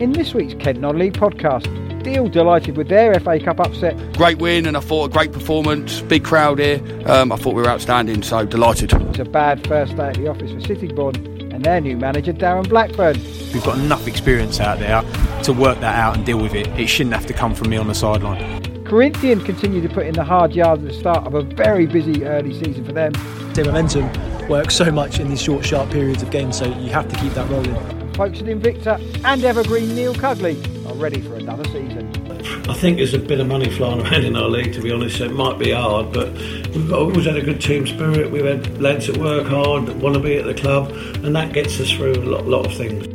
In this week's Kent Non-League podcast, Deal delighted with their FA Cup upset. Great win, and I thought a great performance. Big crowd here. Um, I thought we were outstanding, so delighted. It's a bad first day at the office for Sittingbourne and their new manager Darren Blackburn. We've got enough experience out there to work that out and deal with it. It shouldn't have to come from me on the sideline. Corinthian continue to put in the hard yards at the start of a very busy early season for them. Their momentum works so much in these short, sharp periods of games, so you have to keep that rolling. Folkestone Invicta and Evergreen Neil Cugley are ready for another season. I think there's a bit of money flying around in our league, to be honest. So it might be hard, but we've always had a good team spirit. We've had lads that work hard, that want to be at the club, and that gets us through a lot, lot of things.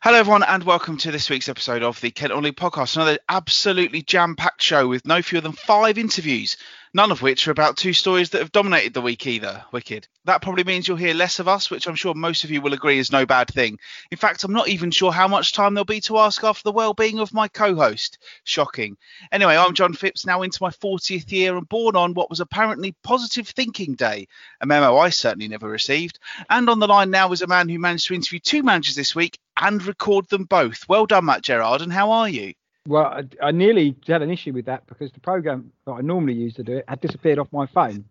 Hello, everyone, and welcome to this week's episode of the Kent Only podcast. Another absolutely jam packed show with no fewer than five interviews none of which are about two stories that have dominated the week either. Wicked. That probably means you'll hear less of us, which I'm sure most of you will agree is no bad thing. In fact, I'm not even sure how much time there'll be to ask after the well-being of my co-host. Shocking. Anyway, I'm John Phipps, now into my 40th year and born on what was apparently Positive Thinking Day, a memo I certainly never received. And on the line now is a man who managed to interview two managers this week and record them both. Well done, Matt Gerard, and how are you? Well, I, I, nearly had an issue with that because the program that I normally use to do it had disappeared off my phone,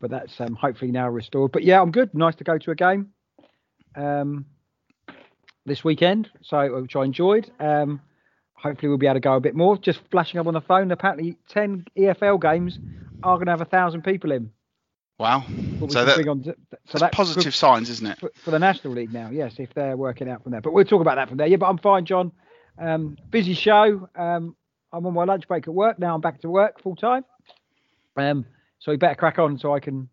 but that's um, hopefully now restored. But yeah, I'm good. Nice to go to a game um, this weekend, so which I enjoyed. Um, hopefully, we'll be able to go a bit more. Just flashing up on the phone. Apparently, ten EFL games are going to have a thousand people in. Wow. So, that, on, so that's, that's positive signs, isn't it? For, for, the National League now, yes, if they're working out from there. But we'll talk about that from there. Yeah, but I'm fine, John. Um, busy show. Um, I'm on my lunch break at work now. I'm back to work full time. Um, so we better crack on so I can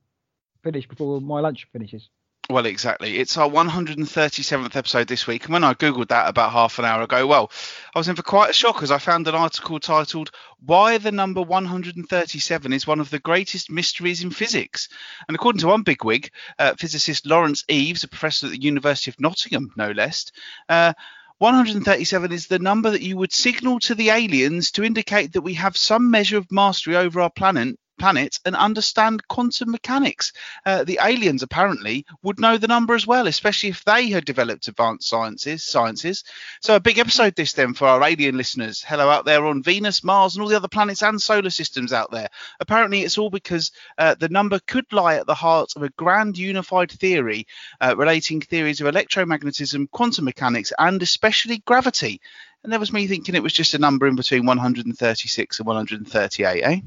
finish before my lunch finishes. Well, exactly. It's our 137th episode this week. And when I Googled that about half an hour ago, well, I was in for quite a shock as I found an article titled Why the Number 137 is One of the Greatest Mysteries in Physics. And according to one bigwig, uh, physicist Laurence Eaves, a professor at the University of Nottingham, no less, uh, 137 is the number that you would signal to the aliens to indicate that we have some measure of mastery over our planet planet and understand quantum mechanics. Uh, the aliens apparently would know the number as well, especially if they had developed advanced sciences. Sciences. So a big episode this then for our alien listeners. Hello out there on Venus, Mars, and all the other planets and solar systems out there. Apparently, it's all because uh, the number could lie at the heart of a grand unified theory uh, relating theories of electromagnetism, quantum mechanics, and especially gravity. And there was me thinking it was just a number in between 136 and 138, eh?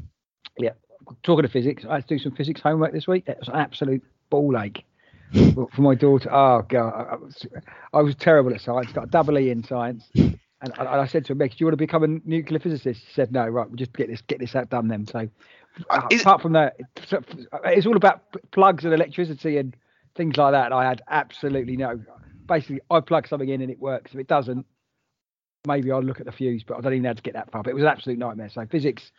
Yeah, talking of physics, I had to do some physics homework this week. It was an absolute ball ache for my daughter. Oh god, I was, I was terrible at science. Got a double E in science, and I, I said to her, "Meg, do you want to become a nuclear physicist?" She said, "No." Right, we'll just get this get this out done then. So, uh, apart from that, it's, it's all about plugs and electricity and things like that. I had absolutely no. Basically, I plug something in and it works. If it doesn't, maybe I'll look at the fuse, but I don't even know how to get that far. But it was an absolute nightmare. So physics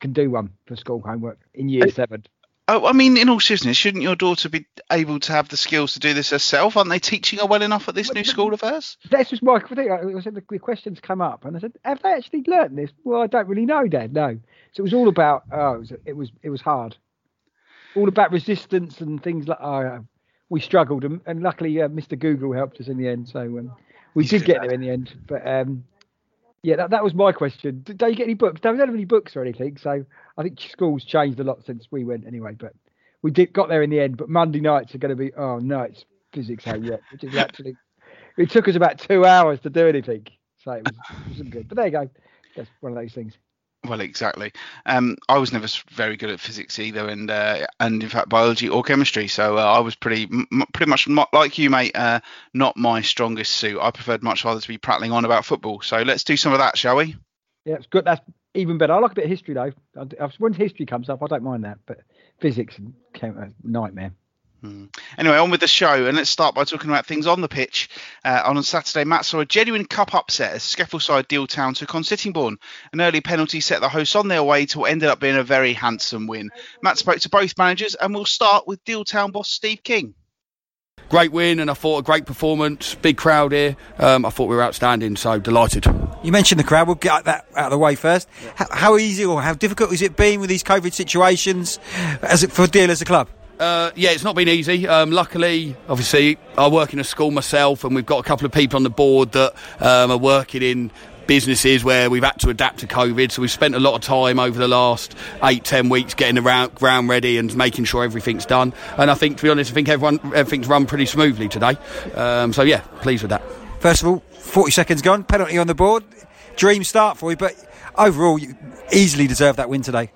can do one for school homework in year uh, seven. Oh, I mean, in all seriousness, shouldn't your daughter be able to have the skills to do this herself? Aren't they teaching her well enough at this new school of hers? That's just my thing. I said the questions come up, and I said, "Have they actually learnt this?" Well, I don't really know, Dad. No. So it was all about. Oh, it was it was, it was hard. All about resistance and things like. Oh, we struggled, and, and luckily uh, Mr. Google helped us in the end. So um, we did get there in the end. But um, yeah, that, that was my question. Don't you get any books? Don't have any books or anything. So I think schools changed a lot since we went anyway. But we did got there in the end. But Monday nights are going to be oh no, it's physics homework, which is actually it took us about two hours to do anything. So it, was, it wasn't good. But there you go. That's one of those things. Well, exactly. Um, I was never very good at physics either, and uh, and in fact biology or chemistry. So uh, I was pretty m- pretty much like you, mate. Uh, not my strongest suit. I preferred much rather to be prattling on about football. So let's do some of that, shall we? Yeah, it's good. That's even better. I like a bit of history though. When history comes up, I don't mind that, but physics, and nightmare. Hmm. Anyway, on with the show, and let's start by talking about things on the pitch. Uh, on Saturday, Matt saw a genuine cup upset as SCEFL side Deal Town took on Sittingbourne. An early penalty set the hosts on their way to what ended up being a very handsome win. Matt spoke to both managers, and we'll start with Deal Town boss Steve King. Great win, and I thought a great performance. Big crowd here. Um, I thought we were outstanding, so delighted. You mentioned the crowd. We'll get that out of the way first. How, how easy or how difficult has it been with these COVID situations as it, for Deal as a club? Uh, yeah, it's not been easy. Um, luckily, obviously, I work in a school myself, and we've got a couple of people on the board that um, are working in businesses where we've had to adapt to COVID. So we've spent a lot of time over the last eight, ten weeks getting around ground ready and making sure everything's done. And I think, to be honest, I think everyone everything's run pretty smoothly today. Um, so yeah, pleased with that. First of all, 40 seconds gone, penalty on the board. Dream start for you, but overall, you easily deserved that win today.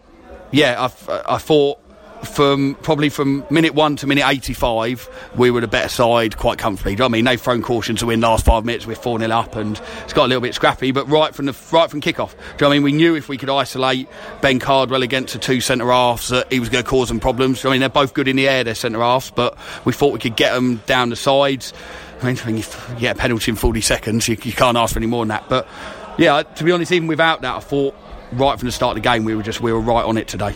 Yeah, I, I thought from probably from minute one to minute 85, we were the better side quite comfortably. I mean, they've thrown caution to win last five minutes. We're 4 0 up and it's got a little bit scrappy, but right from the right from kickoff. Do you know I mean? We knew if we could isolate Ben Cardwell against the two centre halves that he was going to cause them problems. I mean, they're both good in the air, they're centre halves, but we thought we could get them down the sides. I mean, when you get a penalty in 40 seconds, you, you can't ask for any more than that. But yeah, to be honest, even without that, I thought right from the start of the game we were just we were right on it today.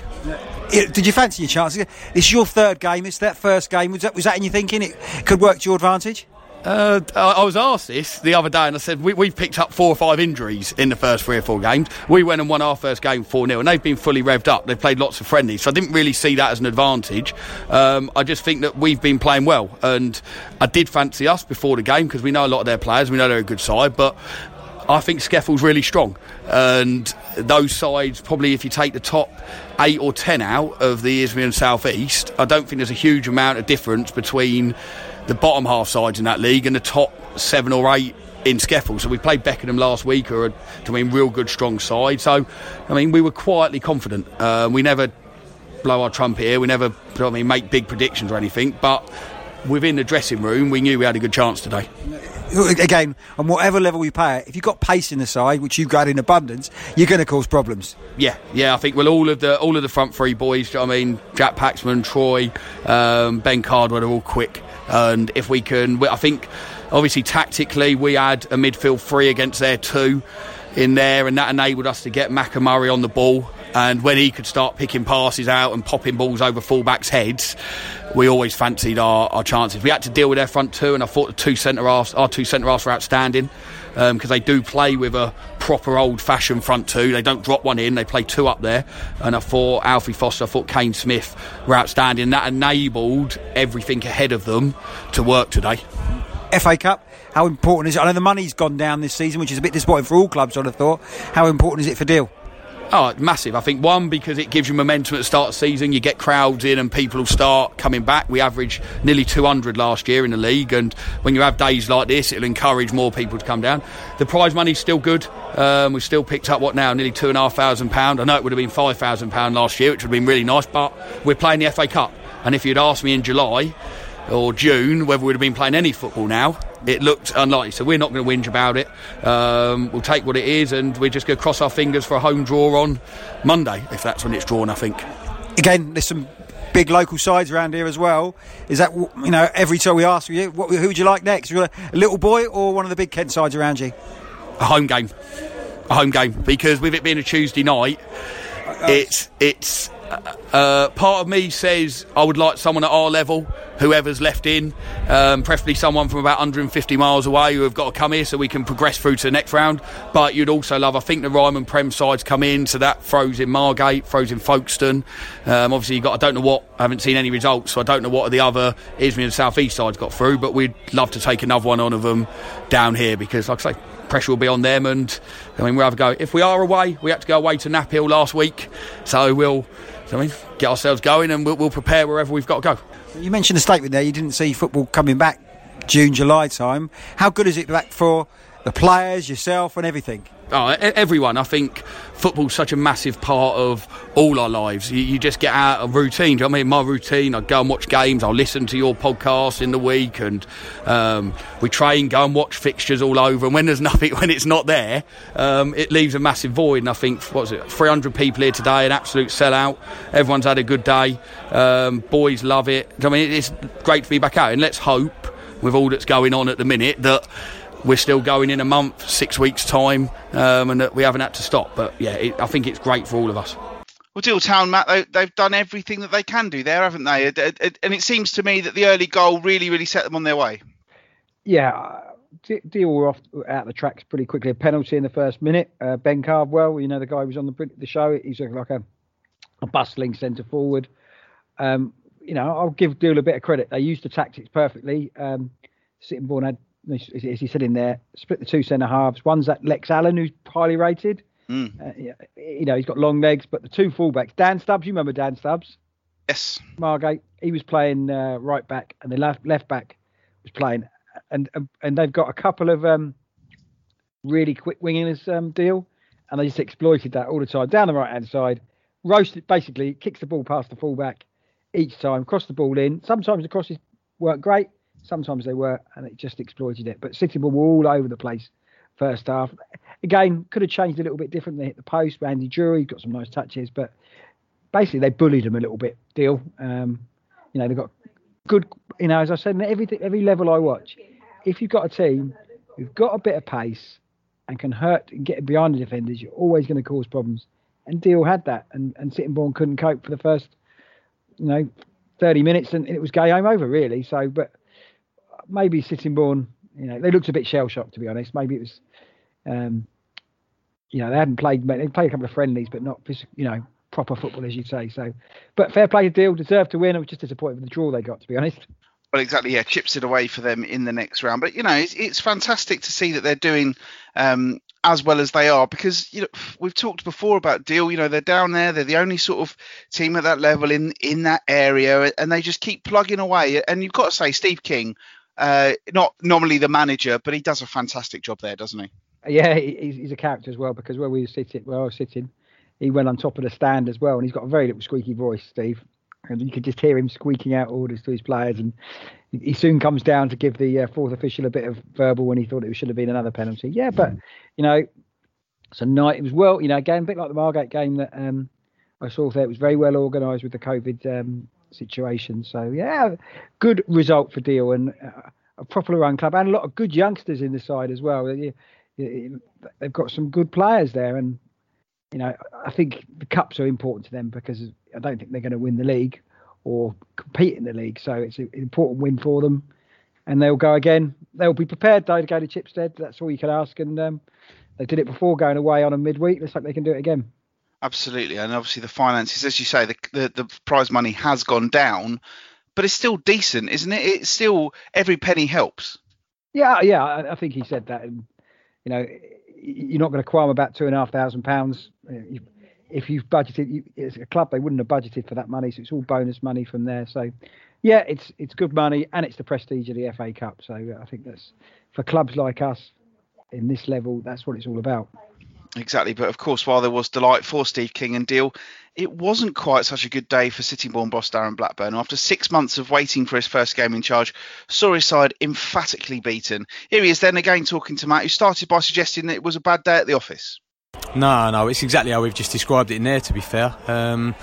Did you fancy your chances? This is your third game. It's that first game. Was that was that in your thinking? It could work to your advantage. Uh, I was asked this the other day, and I said we, have picked up four or five injuries in the first three or four games. We went and won our first game four 0 and they've been fully revved up. They've played lots of friendlies, so I didn't really see that as an advantage. Um, I just think that we've been playing well, and I did fancy us before the game because we know a lot of their players. We know they're a good side, but I think SCEFL's really strong, and those sides probably if you take the top eight or ten out of the Isthmian South East, I don't think there's a huge amount of difference between the bottom half sides in that league and the top seven or eight in SCEFL. So we played Beckenham last week, or I mean, real good strong side. So I mean, we were quietly confident. Uh, we never blow our trumpet here. We never, I mean, make big predictions or anything, but within the dressing room, we knew we had a good chance today again, on whatever level you play it, if you've got pace in the side, which you've got in abundance, you're going to cause problems. Yeah, yeah. I think well, all of the all of the front three boys. I mean, Jack Paxman, Troy, um, Ben Cardwell are all quick, and if we can, I think obviously tactically we had a midfield three against their two in there, and that enabled us to get McAmurray on the ball. And when he could start picking passes out and popping balls over fullbacks' heads, we always fancied our, our chances. We had to deal with their front two, and I thought the two centre halves, our two centre halves were outstanding because um, they do play with a proper old fashioned front two. They don't drop one in, they play two up there. And I thought Alfie Foster, I thought Kane Smith were outstanding. That enabled everything ahead of them to work today. FA Cup, how important is it? I know the money's gone down this season, which is a bit disappointing for all clubs, I'd have thought. How important is it for Deal? Oh, massive. I think one because it gives you momentum at the start of the season. You get crowds in and people will start coming back. We averaged nearly 200 last year in the league, and when you have days like this, it'll encourage more people to come down. The prize money's still good. Um, we've still picked up what now nearly two and a half thousand pound. I know it would have been five thousand pound last year, which would have been really nice, but we're playing the FA Cup, and if you'd asked me in July or June whether we'd have been playing any football now, it looked unlikely. So we're not going to whinge about it. Um, we'll take what it is, and we're just going to cross our fingers for a home draw on Monday, if that's when it's drawn. I think. Again, there's some big local sides around here as well. Is that you know every time we ask you, what, who would you like next? You a little boy or one of the big Kent sides around you? A home game, a home game, because with it being a Tuesday night, it's it's uh, part of me says I would like someone at our level, whoever's left in, um, preferably someone from about 150 miles away who have got to come here so we can progress through to the next round. But you'd also love, I think the Ryman Prem sides come in, so that throws in Margate, throws in Folkestone. Um, obviously, you got I don't know what, I haven't seen any results, so I don't know what the other Isthmian and South East sides got through, but we'd love to take another one on of them down here because, like I say, pressure will be on them. And I mean, we'll have a go. If we are away, we had to go away to Knaphill last week, so we'll I mean, get ourselves going and we'll, we'll prepare wherever we've got to go. You mentioned a statement there. You didn't see football coming back June, July time. How good is it back for the players, yourself, and everything? Oh, everyone. I think football's such a massive part of all our lives. You, you just get out of routine. I mean, my routine, I go and watch games, I'll listen to your podcast in the week, and um, we train, go and watch fixtures all over. And when there's nothing, when it's not there, um, it leaves a massive void. And I think, was it, 300 people here today, an absolute sellout. Everyone's had a good day. Um, boys love it. I mean, it's great to be back out. And let's hope, with all that's going on at the minute, that we're still going in a month, six weeks' time, um, and that we haven't had to stop. But yeah, it, I think it's great for all of us. Well, Deal Town, Matt, they, have done everything that they can do there, haven't they? It, it, and it seems to me that the early goal really, really set them on their way. Yeah, Deal were off out of the tracks pretty quickly. A penalty in the first minute. Uh, ben Cardwell, you know the guy who was on the the show. He's like a, a bustling centre forward. Um, you know, I'll give Deal a bit of credit. They used the tactics perfectly. Um, Sittingbourne had, as he said in there, split the two centre halves. One's that Lex Allen, who's highly rated. Mm. Uh, you know, he's got long legs, but the two fullbacks, Dan Stubbs, you remember Dan Stubbs? Yes. Margate, he was playing uh, right back, and the left left back was playing, and and, and they've got a couple of um, really quick wingers um, deal, and they just exploited that all the time down the right hand side, roasted basically kicks the ball past the fullback each time, cross the ball in. Sometimes the crosses weren't great, sometimes they were, and it just exploited it. But City were all over the place first half. Again, could have changed a little bit different. They hit the post. Randy Drury got some nice touches, but basically they bullied them a little bit. Deal, um, you know, they've got good. You know, as I said, every every level I watch, if you've got a team who've got a bit of pace and can hurt and get behind the defenders, you're always going to cause problems. And Deal had that, and and Sittingbourne couldn't cope for the first, you know, 30 minutes, and it was game over really. So, but maybe Sittingbourne, you know, they looked a bit shell shocked to be honest. Maybe it was, um, you know, they hadn't played, they played a couple of friendlies, but not, you know, proper football as you'd say. So, but fair play to Deal, deserved to win. I was just disappointed with the draw they got, to be honest. Well, exactly. Yeah, chips it away for them in the next round. But you know, it's, it's fantastic to see that they're doing um, as well as they are because you know we've talked before about Deal. You know, they're down there. They're the only sort of team at that level in in that area, and they just keep plugging away. And you've got to say, Steve King, uh, not normally the manager, but he does a fantastic job there, doesn't he? Yeah, he's, a character as well because where we were sitting, where I was sitting, he went on top of the stand as well, and he's got a very little squeaky voice, Steve and you could just hear him squeaking out orders to his players. And he soon comes down to give the uh, fourth official a bit of verbal when he thought it should have been another penalty. Yeah, but you know, it's a night it was well, you know, again a bit like the Margate game that um, I saw there. It was very well organised with the COVID um, situation. So yeah, good result for Deal and uh, a properly run club and a lot of good youngsters in the side as well. They've got some good players there, and you know, I think the cups are important to them because I don't think they're going to win the league or compete in the league. So it's an important win for them, and they'll go again. They'll be prepared though to go to Chipstead. That's all you can ask, and um, they did it before going away on a midweek. Let's hope they can do it again. Absolutely, and obviously the finances, as you say, the, the, the prize money has gone down, but it's still decent, isn't it? It's still every penny helps. Yeah, yeah, I, I think he said that. And, you know, you're not going to qualm about two and a half thousand pounds. Uh, if you've budgeted, it's a club they wouldn't have budgeted for that money, so it's all bonus money from there. So, yeah, it's it's good money and it's the prestige of the FA Cup. So I think that's for clubs like us in this level, that's what it's all about. Exactly, but of course, while there was delight for Steve King and Deal, it wasn't quite such a good day for Sittingbourne boss Darren Blackburn. After six months of waiting for his first game in charge, saw his side emphatically beaten. Here he is then again talking to Matt, who started by suggesting that it was a bad day at the office. No, no, it's exactly how we've just described it in there. To be fair, um,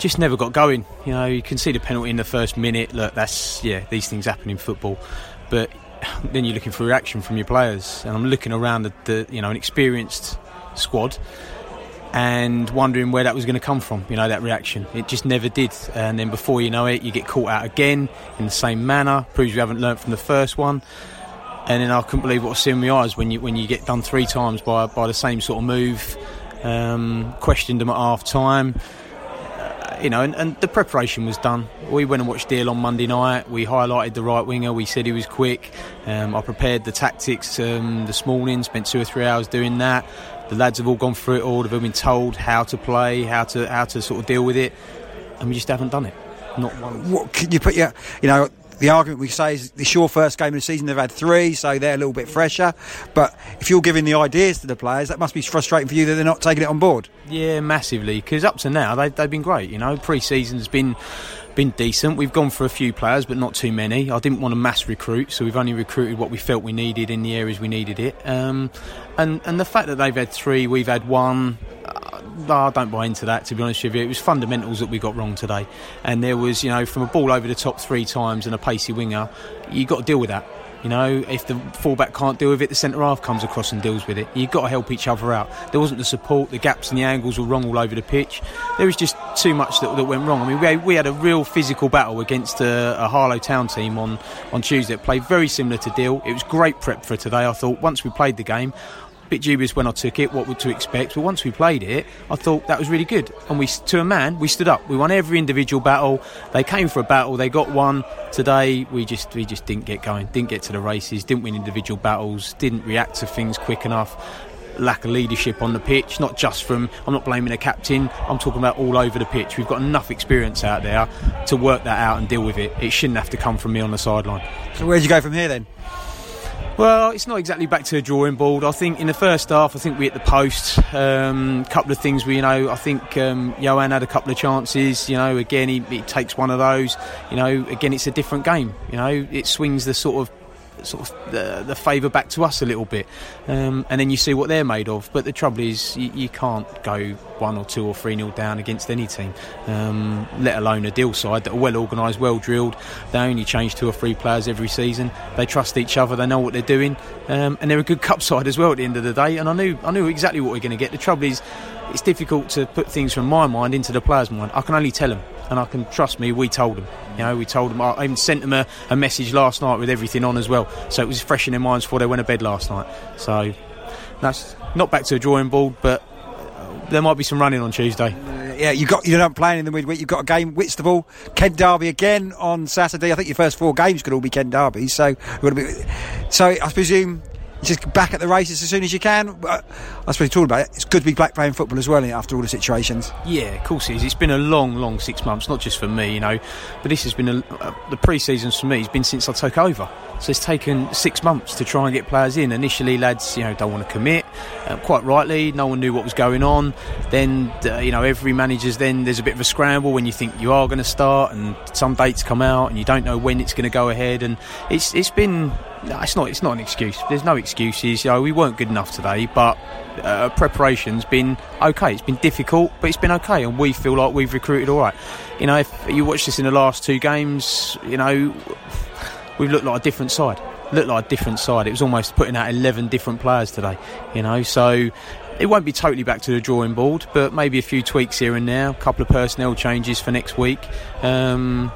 just never got going. You know, you can see the penalty in the first minute. Look, that's yeah, these things happen in football, but then you're looking for reaction from your players, and I'm looking around the you know an experienced squad and wondering where that was going to come from, you know, that reaction. It just never did. And then before you know it, you get caught out again in the same manner, proves you haven't learnt from the first one. And then I couldn't believe what I seeing in my eyes when you when you get done three times by by the same sort of move. Um, questioned them at half time. You know, and, and, the preparation was done. We went and watched Deal on Monday night. We highlighted the right winger. We said he was quick. Um, I prepared the tactics um, this morning. Spent two or three hours doing that the lads have all gone through it all. They've been told how to play, how to how to sort of deal with it, and we just haven't done it. Not one. What can you put your, you know, the argument we say is it's your first game of the season. They've had three, so they're a little bit fresher. But if you're giving the ideas to the players, that must be frustrating for you that they're not taking it on board. Yeah, massively. Because up to now, they, they've been great. You know, pre-season's been been decent. We've gone for a few players, but not too many. I didn't want to mass recruit, so we've only recruited what we felt we needed in the areas we needed it. Um, and and the fact that they've had three, we've had one. Uh, I don't buy into that, to be honest with you. It was fundamentals that we got wrong today, and there was, you know, from a ball over the top three times and a pacey winger, you've got to deal with that. You know, if the fullback can't deal with it, the centre half comes across and deals with it. You've got to help each other out. There wasn't the support, the gaps and the angles were wrong all over the pitch. There was just too much that, that went wrong. I mean, we had, we had a real physical battle against a, a Harlow Town team on, on Tuesday. It played very similar to Deal. It was great prep for today. I thought once we played the game, bit dubious when I took it, what to expect. But once we played it, I thought that was really good. And we, to a man, we stood up. We won every individual battle. They came for a battle. They got one. Today, we just we just didn't get going. Didn't get to the races. Didn't win individual battles. Didn't react to things quick enough lack of leadership on the pitch, not just from, I'm not blaming the captain, I'm talking about all over the pitch. We've got enough experience out there to work that out and deal with it. It shouldn't have to come from me on the sideline. So, where'd you go from here then? Well, it's not exactly back to the drawing board. I think in the first half, I think we hit the post. A um, couple of things we, you know, I think um, Johan had a couple of chances. You know, again, he, he takes one of those. You know, again, it's a different game. You know, it swings the sort of sort of the, the favour back to us a little bit, um, and then you see what they're made of. But the trouble is, you, you can't go one or two or three nil down against any team, um, let alone a deal side that are well organised, well drilled. They only change two or three players every season. They trust each other. They know what they're doing, um, and they're a good cup side as well at the end of the day. And I knew I knew exactly what we're going to get. The trouble is, it's difficult to put things from my mind into the players' mind. I can only tell them and I can trust me. We told them, you know, we told them. I even sent them a, a message last night with everything on as well, so it was fresh in their minds before they went to bed last night. So that's not back to the drawing board, but there might be some running on Tuesday. Yeah, you got you're not playing in the midweek. You've got a game Whitstable, Kent Derby again on Saturday. I think your first four games could all be Kent Derby. So, so I presume just back at the races as soon as you can. I suppose you talking about it, it's good to be back playing football as well after all the situations. Yeah, of course it is. It's been a long, long six months, not just for me, you know, but this has been a, uh, the pre-seasons for me It's been since I took over. So it's taken six months to try and get players in. Initially, lads, you know, don't want to commit. Uh, quite rightly, no one knew what was going on. Then, uh, you know, every manager's then there's a bit of a scramble when you think you are going to start, and some dates come out, and you don't know when it's going to go ahead. And it's it's been no, it's not. It's not an excuse. There's no excuses. You know, we weren't good enough today, but uh, preparation's been okay. It's been difficult, but it's been okay, and we feel like we've recruited all right. You know, if you watch this in the last two games, you know, we've looked like a different side. Looked like a different side. It was almost putting out 11 different players today. You know, so it won't be totally back to the drawing board, but maybe a few tweaks here and there, a couple of personnel changes for next week, um,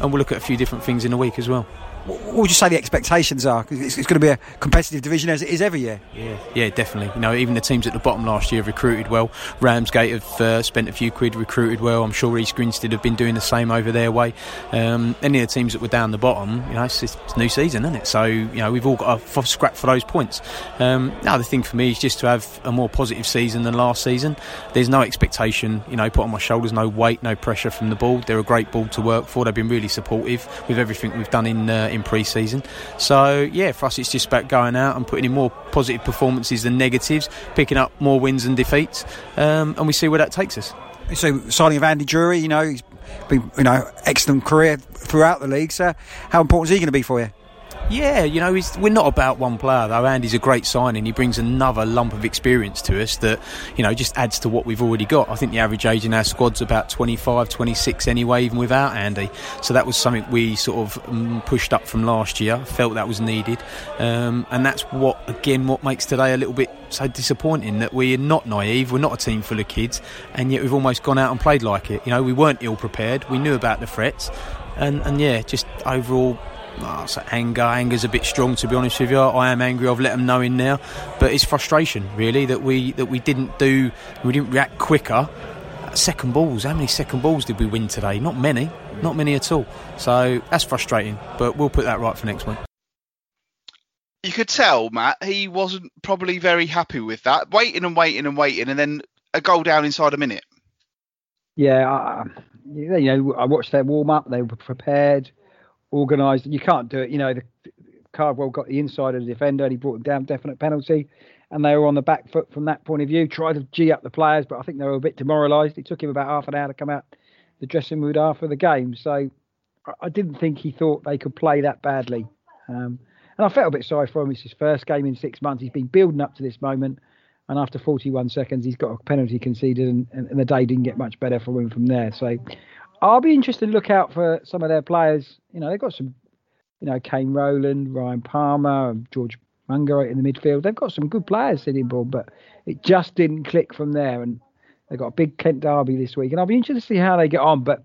and we'll look at a few different things in a week as well what would you say the expectations are? It's, it's, going to be a competitive division as it is every year. Yeah, yeah, definitely. You know, even the teams at the bottom last year have recruited well. Ramsgate have uh, spent a few quid, recruited well. I'm sure East Grinstead have been doing the same over their way. Um, any of the teams that were down the bottom, you know, it's, it's new season, isn't it? So you know, we've all got a scrap for those points. Um, now the thing for me is just to have a more positive season than last season. There's no expectation, you know, put on my shoulders, no weight, no pressure from the board. They're a great ball to work for. They've been really supportive with everything we've done in uh, in pre-season. So yeah, for us it's just about going out and putting in more positive performances than negatives, picking up more wins and defeats, um, and we see where that takes us. So signing of Andy Drury, you know, he's been you know excellent career throughout the league. So how important is he going to be for you? Yeah, you know, we're not about one player though. Andy's a great signing. He brings another lump of experience to us that, you know, just adds to what we've already got. I think the average age in our squad's about 25, 26 anyway, even without Andy. So that was something we sort of um, pushed up from last year. Felt that was needed, um, and that's what again what makes today a little bit so disappointing that we're not naive. We're not a team full of kids, and yet we've almost gone out and played like it. You know, we weren't ill prepared. We knew about the threats, and and yeah, just overall oh, so anger. Anger's a bit strong, to be honest with you. I am angry. I've let them know in now, but it's frustration really that we that we didn't do, we didn't react quicker. Second balls. How many second balls did we win today? Not many. Not many at all. So that's frustrating, but we'll put that right for next week. You could tell, Matt, he wasn't probably very happy with that. Waiting and waiting and waiting, and then a goal down inside a minute. Yeah, I, you know, I watched their warm up. They were prepared organised. You can't do it. You know, the, Cardwell got the inside of the defender and he brought him down, definite penalty. And they were on the back foot from that point of view. Tried to g up the players, but I think they were a bit demoralised. It took him about half an hour to come out the dressing room after the game. So I didn't think he thought they could play that badly. Um, and I felt a bit sorry for him. It's his first game in six months. He's been building up to this moment. And after 41 seconds, he's got a penalty conceded, and, and, and the day didn't get much better for him from there. So I'll be interested to look out for some of their players. You know, they've got some, you know, Kane Rowland, Ryan Palmer, George Munger in the midfield. They've got some good players Sittingbourne, but it just didn't click from there. And they've got a big Kent derby this week, and I'll be interested to see how they get on. But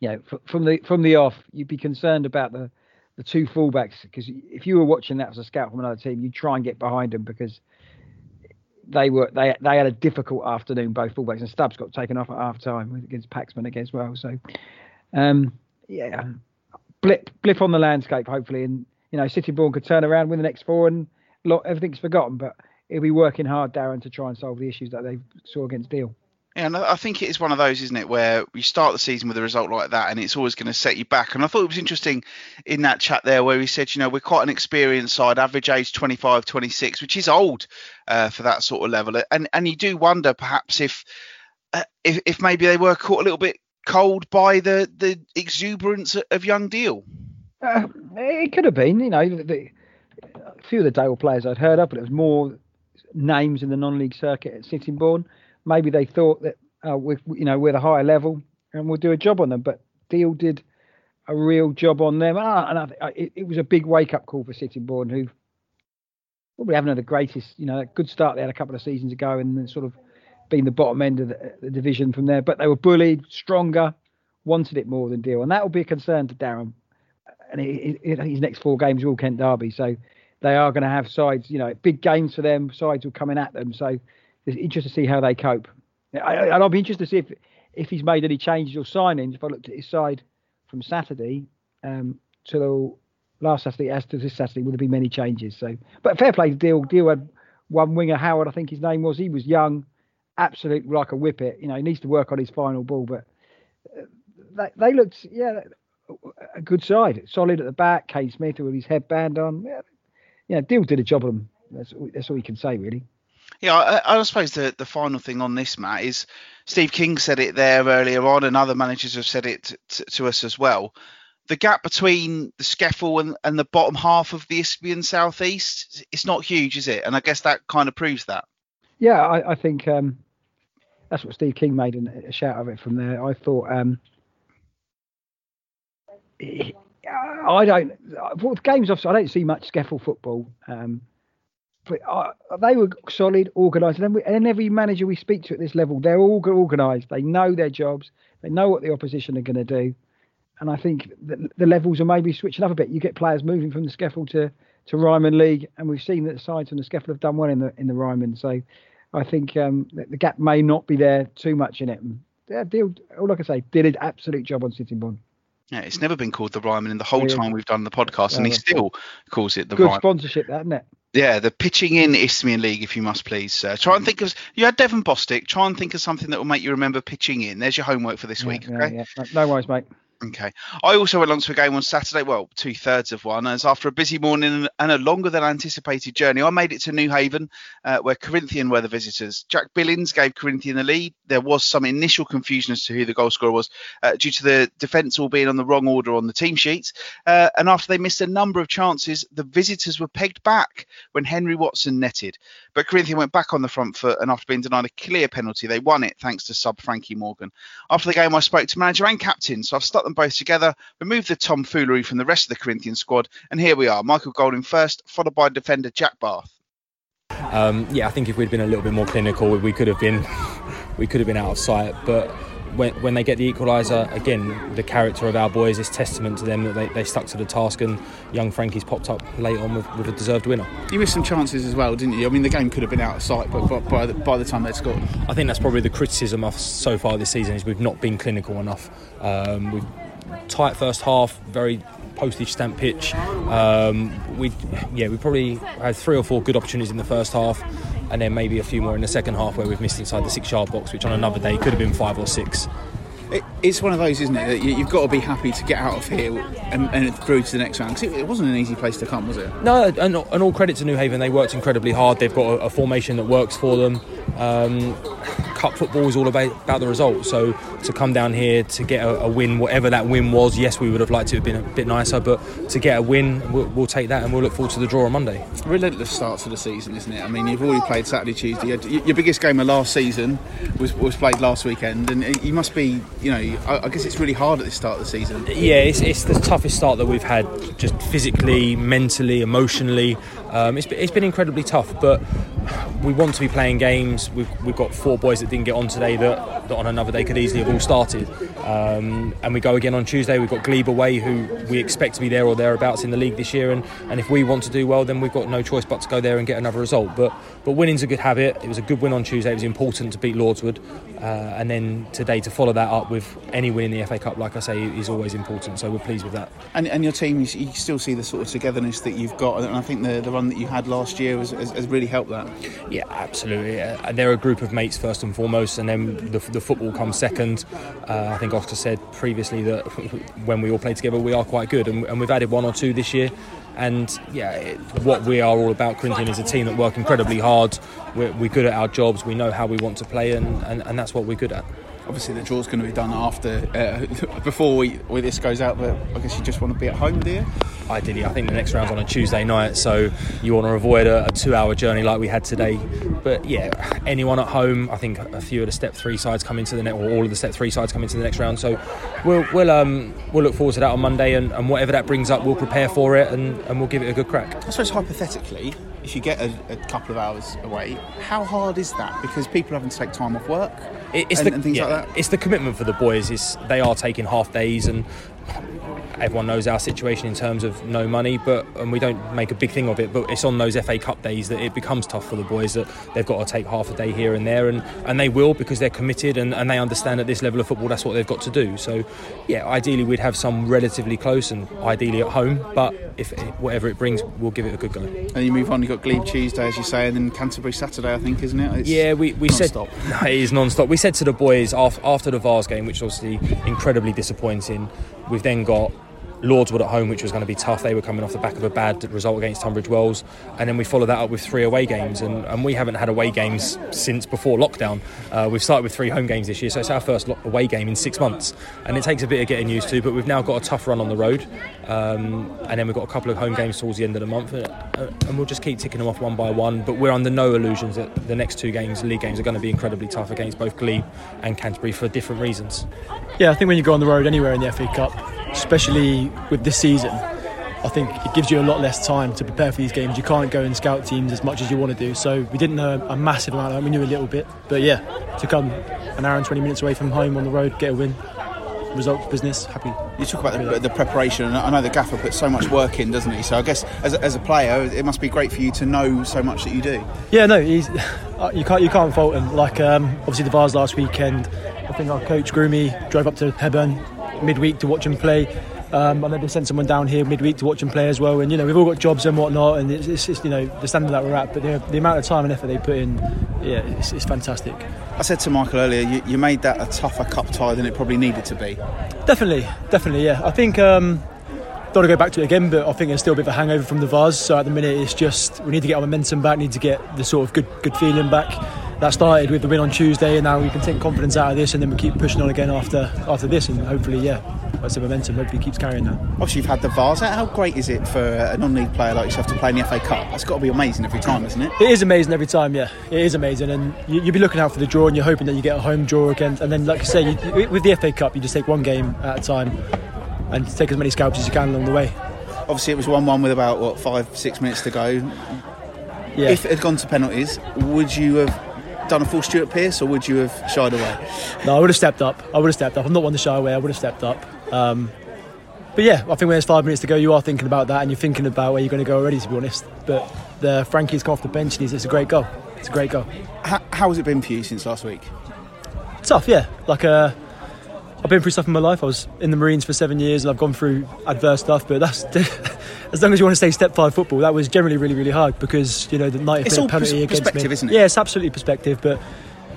you know, from the from the off, you'd be concerned about the the two fullbacks because if you were watching that as a scout from another team, you'd try and get behind them because they were they they had a difficult afternoon both fullbacks and Stubbs got taken off at half time against Paxman again as well. So um, yeah, blip blip on the landscape hopefully, and you know Sittingbourne could turn around, win the next four, and lot, everything's forgotten. But he'll be working hard, Darren, to try and solve the issues that they saw against Deal. And I think it is one of those, isn't it, where you start the season with a result like that, and it's always going to set you back. And I thought it was interesting in that chat there where he said, you know, we're quite an experienced side, average age 25, 26, which is old uh, for that sort of level. And and you do wonder perhaps if, uh, if if maybe they were caught a little bit cold by the the exuberance of young Deal. Uh, it could have been, you know, the, a few of the Dale players I'd heard of, but it was more names in the non-league circuit at Sittingbourne maybe they thought that uh, we, you know, we're the higher level and we'll do a job on them. But Deal did a real job on them, ah, and I, it, it, was a big wake-up call for Sittingbourne, who probably haven't had the greatest, you know, good start they had a couple of seasons ago, and then sort of been the bottom end of the, the division from there. But they were bullied, stronger, wanted it more than Deal, and that will be a concern to Darren. And it, it, his next four games are all Kent Derby, so they are going to have sides, you know, big games for them. Sides will coming at them, so it's interesting to see how they cope. I, I'll be interested to see if if he's made any changes or signings. If I looked at his side from Saturday um, to last Saturday as to this Saturday, would there be many changes? So, but fair play to Deal. Deal had one winger, Howard, I think his name was. He was young, absolutely like a whippet. You know, he needs to work on his final ball, but uh, they, they looked, yeah, a good side, solid at the back. Kane Smith with his headband on. Yeah, yeah, Deal did a job of them. That's, that's all you can say, really. Yeah, I, I, suppose the, the final thing on this, Matt, is Steve King said it there earlier on, and other managers have said it to, to us as well. The gap between the SCEFL and, and the bottom half of the Isthmian Southeast, it's not huge, is it? And I guess that kind of proves that. Yeah, I, I think um, that's what Steve King made a shout of it from there. I thought um, I don't. For games off, I don't see much SCEFL football. Um, uh, they were solid, organised, and, and every manager we speak to at this level, they're all organised. They know their jobs. They know what the opposition are going to do, and I think the, the, levels are maybe switching up a bit. You get players moving from the SCEFL to to Ryman League, and we've seen that the sides from the SCEFL have done well in the in the Ryman. So I think um, the, the, gap may not be there too much in it. Yeah, deal, all I can say, did an absolute job on Sittingbourne. Yeah, it's never been called the Ryman in the whole yeah. time we've done the podcast, and he still calls it the Good Ryman. sponsorship, that, isn't it? Yeah, the pitching in Isthmian League, if you must please. Uh, try and think of you had Devon Bostick. Try and think of something that will make you remember pitching in. There's your homework for this yeah, week. Yeah, okay. Yeah. No worries, mate. Okay. I also went along to a game on Saturday, well, two thirds of one, as after a busy morning and a longer than anticipated journey, I made it to Newhaven, uh, where Corinthian were the visitors. Jack Billings gave Corinthian the lead. There was some initial confusion as to who the goal scorer was uh, due to the defence all being on the wrong order on the team sheets. Uh, and after they missed a number of chances, the visitors were pegged back when Henry Watson netted. But Corinthian went back on the front foot, and after being denied a clear penalty, they won it thanks to sub Frankie Morgan. After the game, I spoke to manager and captain, so I've stuck them both together, remove the tomfoolery from the rest of the Corinthian squad, and here we are. Michael Golding first, followed by defender Jack Bath. Um, yeah, I think if we'd been a little bit more clinical, we could have been we could have been out of sight, but when, when they get the equaliser, again, the character of our boys is testament to them that they, they stuck to the task and young Frankie's popped up late on with, with, a deserved winner. You missed some chances as well, didn't you? I mean, the game could have been out of sight, but by, by, the, by the time they'd scored. I think that's probably the criticism of so far this season is we've not been clinical enough. Um, we've tight first half, very postage stamp pitch. Um, we, yeah, we probably had three or four good opportunities in the first half and then maybe a few more in the second half where we've missed inside the six yard box, which on another day could have been five or six. It's one of those, isn't it? That you, have got to be happy to get out of here and, and through to the next round. Because it, it, wasn't an easy place to come, was it? No, and, and all credit to Newhaven. They worked incredibly hard. They've got a, a formation that works for them. Um, cup football is all about, about the result. So to come down here to get a, a, win, whatever that win was, yes, we would have liked to have been a bit nicer, but to get a win, we'll, we'll take that and we'll look forward to the draw on Monday. Relentless start to the season, isn't it? I mean, you've already played Saturday, Tuesday. Your biggest game of last season was, was played last weekend, and you must be, you know, I, I guess it's really hard at the start of the season. Yeah, it's, it's the toughest start that we've had, just physically, mentally, emotionally. Um, it's, it's been incredibly tough, but we want to be playing games. We've, we've got four boys that didn't get on today that that on another day could easily have all started. Um, and we go again on Tuesday. We've got Glebe away, who we expect to be there or thereabouts in the league this year. And, and if we want to do well, then we've got no choice but to go there and get another result. But but winning's a good habit. It was a good win on Tuesday. It was important to beat Lordswood, uh, and then today to follow that up with any win in the FA Cup, like I say, is always important. So we're pleased with that. And, and your team, you, still see the sort of togetherness that you've got, and I think the, the run that you had last year was, has, has really helped that. Yeah, absolutely. Uh, they're a group of mates first and foremost, and then the, the football comes second. Uh, I think Oscar said previously that when we all play together, we are quite good, and, and we've added one or two this year. And yeah, it, what we are all about, Corinthian, is a team that work incredibly hard. We're, we're good at our jobs. We know how we want to play, and, and, and that's what we're good at obviously the draw's going to be done after uh, before we, we, this goes out but I guess you just want to be at home do you? Ideally I think the next round's on a Tuesday night so you want to avoid a, a two hour journey like we had today. But yeah anyone at home I think a few of the step three sides come into the net or all of the step three sides come into the next round. So we'll we'll, um, we'll look forward to that on Monday and, and, whatever that brings up we'll prepare for it and, and we'll give it a good crack. I suppose hypothetically if you get a, a couple of hours away how hard is that? Because people having to take time off work it's and, the, and yeah, like it's the commitment for the boys. Is they are taking half days and everyone knows our situation in terms of no money, but and we don't make a big thing of it. But it's on those FA Cup days that it becomes tough for the boys that they've got to take half a day here and there, and, and they will because they're committed and, and they understand at this level of football that's what they've got to do. So, yeah, ideally we'd have some relatively close and ideally at home, but if whatever it brings, we'll give it a good go. And you move on. You've got Glebe Tuesday, as you say, and then Canterbury Saturday, I think, isn't it? It's yeah, we, we said no, it is non-stop. We said to the boys after, after the Vase game, which was obviously incredibly disappointing. We've then got Lordswood at home, which was going to be tough. They were coming off the back of a bad result against Tunbridge Wells, and then we followed that up with three away games, and, and we haven't had away games since before lockdown. Uh, we've started with three home games this year, so it's our first away game in six months, and it takes a bit of getting used to. But we've now got a tough run on the road, um, and then we've got a couple of home games towards the end of the month, uh, and we'll just keep ticking them off one by one. But we're under no illusions that the next two games, league games, are going to be incredibly tough against both Glebe and Canterbury for different reasons. Yeah, I think when you go on the road anywhere in the FA Cup especially with this season, I think it gives you a lot less time to prepare for these games. You can't go and scout teams as much as you want to do. So we didn't know a massive amount. Of, We knew a little bit, but yeah, to come an hour and 20 minutes away from home on the road, get a win, results business. Happy. You talk about the, the, preparation, and I know the gaffer puts so much work in, doesn't he? So I guess as a, as a player, it must be great for you to know so much that you do. Yeah, no, he's, uh, you can't you can't fault him. Like um, obviously the Vase last weekend, I think our coach Groomy drove up to Hebburn midweek to watch him play. Um, I know they sent someone down here midweek to watch him play as well. And you know we've all got jobs and whatnot, and it's, it's just you know the standard that we're at. But the, the, amount of time and effort they put in, yeah, it's, it's fantastic. I said to Michael earlier, you, you, made that a tougher cup tie than it probably needed to be. Definitely, definitely, yeah. I think. Um, don't want to go back to it again, but I think there's still a bit of a hangover from the Vase. So at the minute, it's just we need to get our momentum back, need to get the sort of good good feeling back that started with the win on Tuesday, and now we can take confidence out of this, and then we keep pushing on again after after this, and hopefully, yeah, that's the momentum. Hopefully, keeps carrying that. Obviously, you've had the Vase. Out how great is it for a non-league player like yourself to play in the FA Cup? That's got to be amazing every time, isn't it? It is amazing every time. Yeah, it is amazing, and you, will be looking out for the draw, and you're hoping that you get a home draw again, and then, like I say, you, with the FA Cup, you just take one game at a time, and take as many scalps as you can along the way. Obviously, it was one-one with about what five, six minutes to go. Yeah. If it had gone to penalties, would you have done a full Stuart Pearce or would you have shied away? No, I would have stepped up. I would have stepped up. I'm not one to shy away. I would have stepped up. Um, but yeah, I think when there's five minutes to go, you are thinking about that and you're thinking about where you're going to go already, to be honest. But the Frankie's come off the bench and he's, it's a great goal. It's a great goal. How, how has it been for you since last week? Tough, yeah. Like uh, I've been through stuff in my life. I was in the Marines for seven years and I've gone through adverse stuff. But that's as long as you want to stay step five football, that was generally really, really hard because you know the night it's all penalty pers- against me. Isn't it? Yeah, it's absolutely perspective. But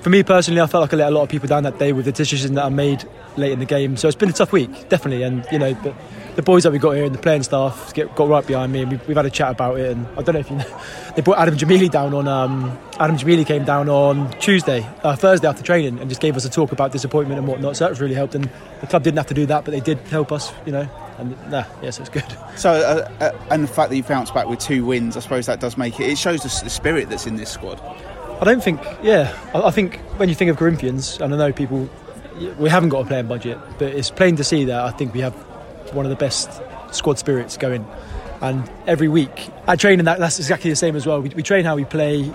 for me personally, I felt like I let a lot of people down that day with the decision that I made late in the game. So it's been a tough week, definitely. And you know, but the boys that we got here and the playing staff get, got right behind me, and we've, we've, had a chat about it. And I don't know if you know, they brought Adam Jamili down on. Um, Adam Jamili came down on Tuesday, uh, Thursday after training, and just gave us a talk about disappointment and whatnot. So that was really helped. And the club didn't have to do that, but they did help us. You know, and nah, yes, it's good. So, uh, uh, and the fact that you bounced back with two wins, I suppose that does make it. It shows the, the spirit that's in this squad. I don't think, yeah, I, I think when you think of Corinthians, and I know people, we haven't got a playing budget, but it's plain to see that I think we have one of the best squad spirits going. And every week at training, that, that's exactly the same as well. We, we train how we play,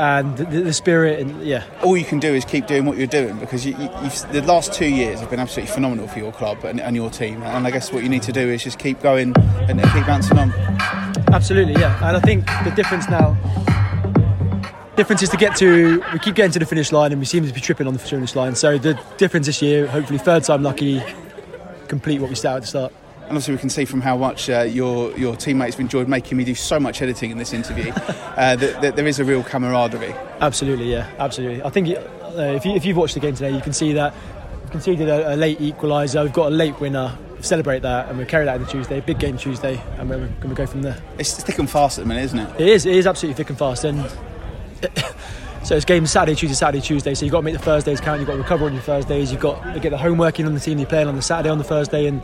and the, the, spirit, and yeah. All you can do is keep doing what you're doing because you, the last two years have been absolutely phenomenal for your club and, and, your team. And I guess what you need to do is just keep going and, and keep bouncing on. Absolutely, yeah. And I think the difference now difference is to get to we keep getting to the finish line and we seem to be tripping on the finish line so the difference this year hopefully third time lucky complete what we started at the start and obviously we can see from how much uh, your your teammates have enjoyed making me do so much editing in this interview uh, that, that, there is a real camaraderie. Absolutely, yeah, absolutely. I think uh, if, you, if you've watched the game today, you can see that we've conceded a, a late equaliser. We've got a late winner. Celebrate that, and we'll carry that into Tuesday. Big game Tuesday, and we're going to go from there. It's thick and fast at the minute, isn't it? It is. It is absolutely thick and fast, and. So it's game Saturday, Tuesday, Saturday, Tuesday. So you've got to make the Thursdays count. You've got to recover on your Thursdays. You've got to get the homework in on the team you're playing on the Saturday, on the Thursday, and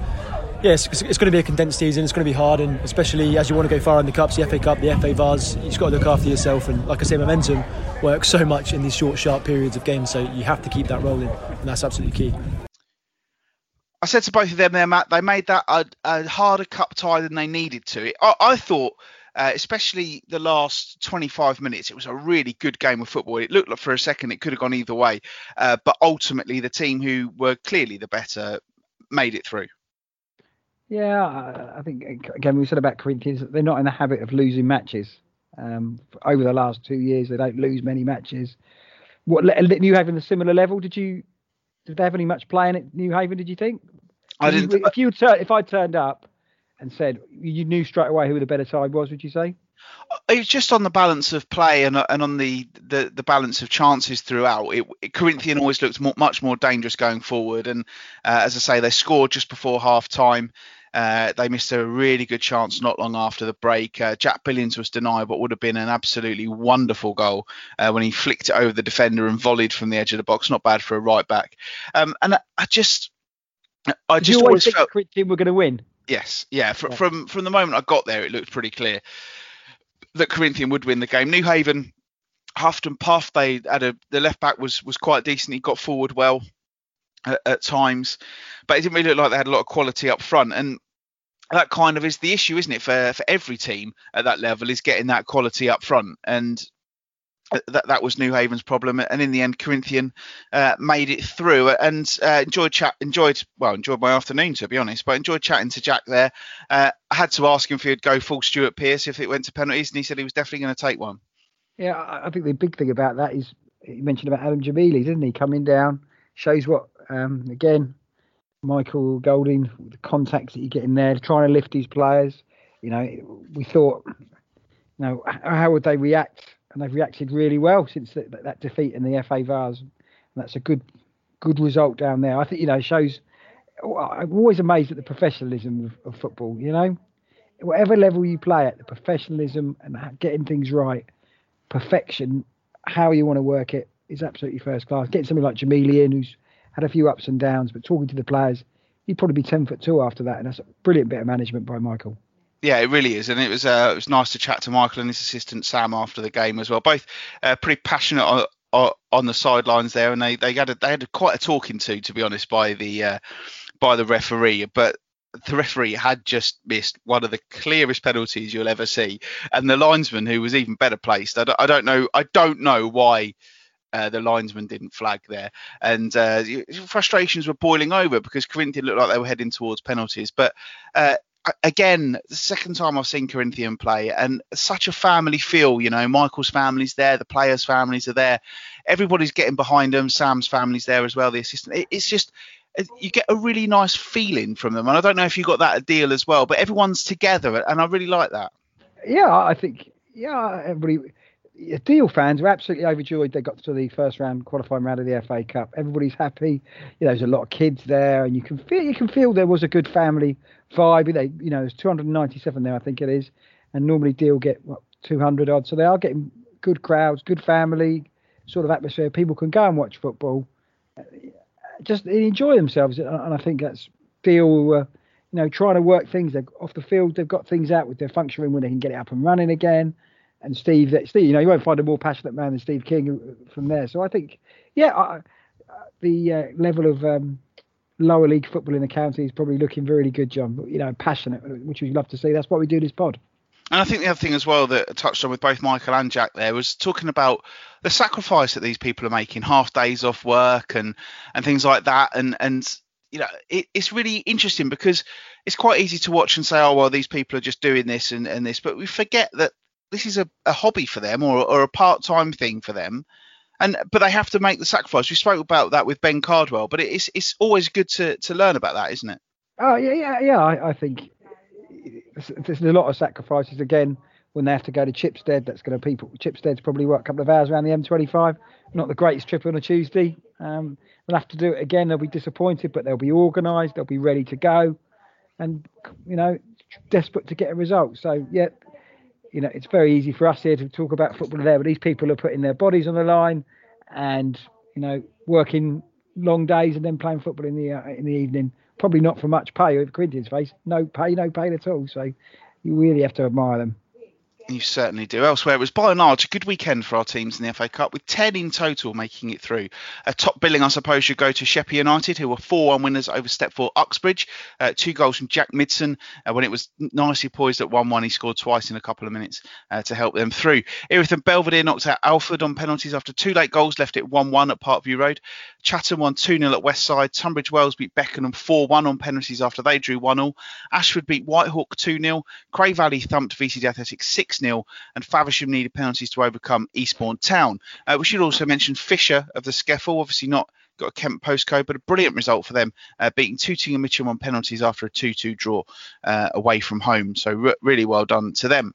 yeah, it's, it's, going to be a condensed season. It's going to be hard, and especially as you want to go far in the cups, the FA Cup, the FA Vase, you've got to look after yourself. And like I say, momentum works so much in these short, sharp periods of games. So you have to keep that rolling, and that's absolutely key. I said to both of them there, Matt, they made that a, a harder cup tie than they needed to. I, I thought. Uh, especially the last 25 minutes. It was a really good game of football. It looked like for a second it could have gone either way, uh, but ultimately the team who were clearly the better made it through. Yeah, I think again we said about Corinthians they're not in the habit of losing matches. Um, over the last two years, they don't lose many matches. What Newhaven a similar level? Did you did they have any much playing at Newhaven? Did you think? I didn't. You, if you tur- if I turned up and said you knew straight away who the better side was, would you say? It was just on the balance of play and, and on the, the, the balance of chances throughout. It, it Corinthian always looked more, much more dangerous going forward, and uh, as I say, they scored just before half time. Uh, they missed a really good chance not long after the break. Uh, Jack Billings was denied what would have been an absolutely wonderful goal uh, when he flicked it over the defender and volleyed from the edge of the box. Not bad for a right back. Um, and I, I, just, I just you always think felt. team were going to win. Yes, yeah. From, yeah. from from the moment I got there, it looked pretty clear that Corinthian would win the game. Newhaven huffed and puffed. They had a the left back was was quite decent. He got forward well at, at times, but it didn't really look like they had a lot of quality up front. And that kind of is the issue, isn't it, for for every team at that level is getting that quality up front, and that that was Newhaven's problem. And in the end, Corinthian uh, made it through, and uh, enjoyed chat, enjoyed well, enjoyed my afternoon to be honest, but enjoyed chatting to Jack there. Uh, I had to ask him if he'd go full Stuart Pearce if it went to penalties, and he said he was definitely going to take one. Yeah, I think the big thing about that is you mentioned about Adam Jamili, didn't he? Coming down shows what um, again Michael Golding, the contacts that you get in there, trying to lift these players. You know, we thought, you know, how would they react? And they've reacted really well since that, that defeat in the FA Vase. And that's a good, good result down there. I think you know shows. I'm always amazed at the professionalism of, of football. You know, whatever level you play at, the professionalism and getting things right, perfection, how you want to work it is absolutely first class. Getting somebody like Jamilian, who's had a few ups and downs, but talking to the players, he'd probably be ten foot two after that, and that's a brilliant bit of management by Michael. Yeah, it really is, and it was uh, it was nice to chat to Michael and his assistant Sam after the game as well. Both uh, pretty passionate on, on the sidelines there, and they they had a, they had quite a talking to, to be honest, by the uh, by the referee. But the referee had just missed one of the clearest penalties you'll ever see, and the linesman, who was even better placed, I don't, I don't know, I don't know why uh, the linesman didn't flag there, and uh, frustrations were boiling over because Corinthian looked like they were heading towards penalties. But uh, again, the second time I've seen Corinthian play, and such a family feel. You know, Michael's family's there, the players' families are there, everybody's getting behind them. Sam's family's there as well. The assistant. It, it's just you get a really nice feeling from them, and I don't know if you got that deal as well, but everyone's together, and I really like that. Yeah, I think yeah, everybody Deal fans are absolutely overjoyed they got to the first round qualifying round of the FA Cup. Everybody's happy. You know, there's a lot of kids there, and you can feel you can feel there was a good family vibe. They, you know, there's 297 there, I think it is, and normally Deal get what 200 odd, so they are getting good crowds, good family sort of atmosphere. People can go and watch football, just enjoy themselves, and I think that's Deal. Uh, you know, trying to work things off the field. They've got things out with their function room where they can get it up and running again and Steve, Steve, you know, you won't find a more passionate man than Steve King from there. So I think, yeah, I, the uh, level of um, lower league football in the county is probably looking really good, John. You know, passionate, which we'd love to see. That's what we do this pod. And I think the other thing as well that I touched on with both Michael and Jack there was talking about the sacrifice that these people are making, half days off work and and things like that. And and you know, it, it's really interesting because it's quite easy to watch and say, oh well, these people are just doing this and, and this, but we forget that this is a, a hobby for them or, or a part time thing for them. And but they have to make the sacrifice. We spoke about that with Ben Cardwell, but it's it's always good to to learn about that, isn't it? Oh yeah, yeah, yeah. I, I think there's a lot of sacrifices again when they have to go to Chipstead. That's going to people. Chipstead's probably what a couple of hours around the M25. Not the greatest trip on a Tuesday. Um, they'll have to do it again. They'll be disappointed, but they'll be organised. They'll be ready to go, and you know, desperate to get a result. So yeah, you know, it's very easy for us here to talk about football there, but these people are putting their bodies on the line, and you know, working long days and then playing football in the uh, in the evening probably not for much pay. With Corinthians face, no pay, no pay at all. So you really have to admire them. You certainly do. Elsewhere, it was by and large a good weekend for our teams in the FA Cup, with 10 in total making it through. A top billing, I suppose, should go to Sheppey United, who were 4 1 winners over Stepford Uxbridge. Uh, two goals from Jack Midson. Uh, when it was nicely poised at 1 1, he scored twice in a couple of minutes uh, to help them through. Erith and Belvedere knocked out Alford on penalties after two late goals, left it 1 1 at Parkview Road. Chatham won 2 0 at West Side. Tunbridge Wells beat Beckenham 4 1 on penalties after they drew 1 0. Ashford beat Whitehawk 2 0. Cray Valley thumped VCD Athletics 6 0. And Faversham needed penalties to overcome Eastbourne Town. Uh, we should also mention Fisher of the Scuffle, obviously not got a Kent postcode, but a brilliant result for them, uh, beating Tooting and Mitcham on penalties after a 2 2 draw uh, away from home. So, re- really well done to them.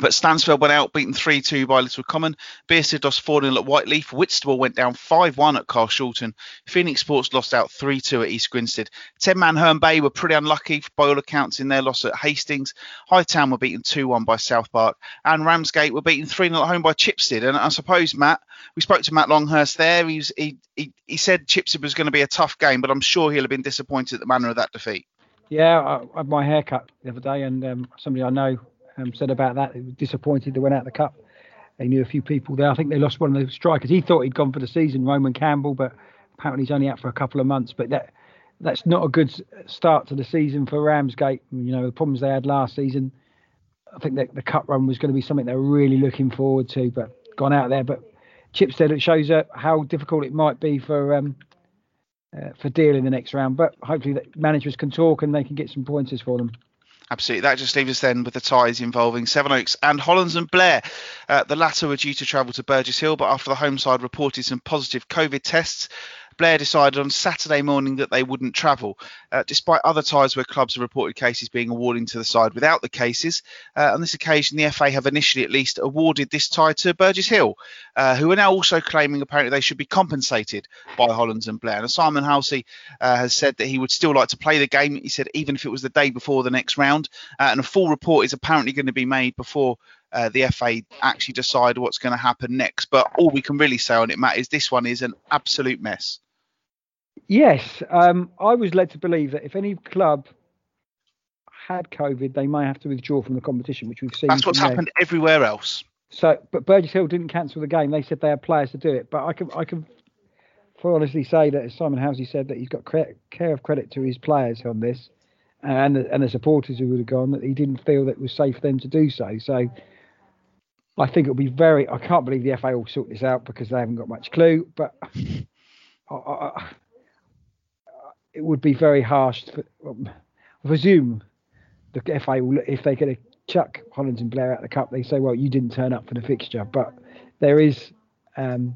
But Stansfeld went out, beaten 3 2 by Little Common. Bearsted lost 4 0 at Whyteleafe. Whitstable went down 5 1 at Carshalton. Phoenix Sports lost out 3 2 at East Grinstead. 10 man Herne Bay were pretty unlucky by all accounts in their loss at Hastings. Hythe Town were beaten 2 1 by South Park. And Ramsgate were beaten 3 0 at home by Chipstead. And I suppose, Matt, we spoke to Matt Longhurst there. He, was, he, he, he said Chipstead was going to be a tough game, but I'm sure he'll have been disappointed at the manner of that defeat. Yeah, I had my haircut the other day, and um, somebody I know um, said about that. He was disappointed they went out the cup. They knew a few people there. I think they lost one of the strikers. He thought he'd gone for the season, Roman Campbell, but apparently he's only out for a couple of months. But that that's not a good start to the season for Ramsgate. You know the problems they had last season. I think that the cup run was going to be something they're really looking forward to, but gone out there. But Chipstead it shows uh, how difficult it might be for um, uh, for Deal in the next round. But hopefully, the managers can talk and they can get some pointers for them. Absolutely. That just leaves us then with the ties involving Sevenoaks and Hollands and Blair. Uh, the latter were due to travel to Burgess Hill, but after the home side reported some positive COVID tests, Blair decided on Saturday morning that they wouldn't travel, uh, despite other ties where clubs have reported cases being awarded to the side without the cases. Uh, on this occasion, the FA have initially at least awarded this tie to Burgess Hill, uh, who are now also claiming apparently they should be compensated by Hollands and Blair. And Simon Halsey uh, has said that he would still like to play the game. He said even if it was the day before the next round, uh, and a full report is apparently going to be made before uh, the FA actually decide what's going to happen next. But all we can really say on it, Matt, is this one is an absolute mess. Yes, um, I was led to believe that if any club had COVID, they may have to withdraw from the competition, which we've seen. That's what's happened there. everywhere else. So, but Burgess Hill didn't cancel the game. They said they had players to do it. But I can, I can, for honestly say that as Simon Halsey said that he's got care of credit to his players on this, and the, and the supporters who would have gone that he didn't feel that it was safe for them to do so. So, I think it'll be very. I can't believe the FA will sort this out because they haven't got much clue. But I, I, it would be very harsh. For, um, I presume the FA will, if they're going to chuck Hollands and Blair out of the cup, they say, well, you didn't turn up for the fixture. But there is um,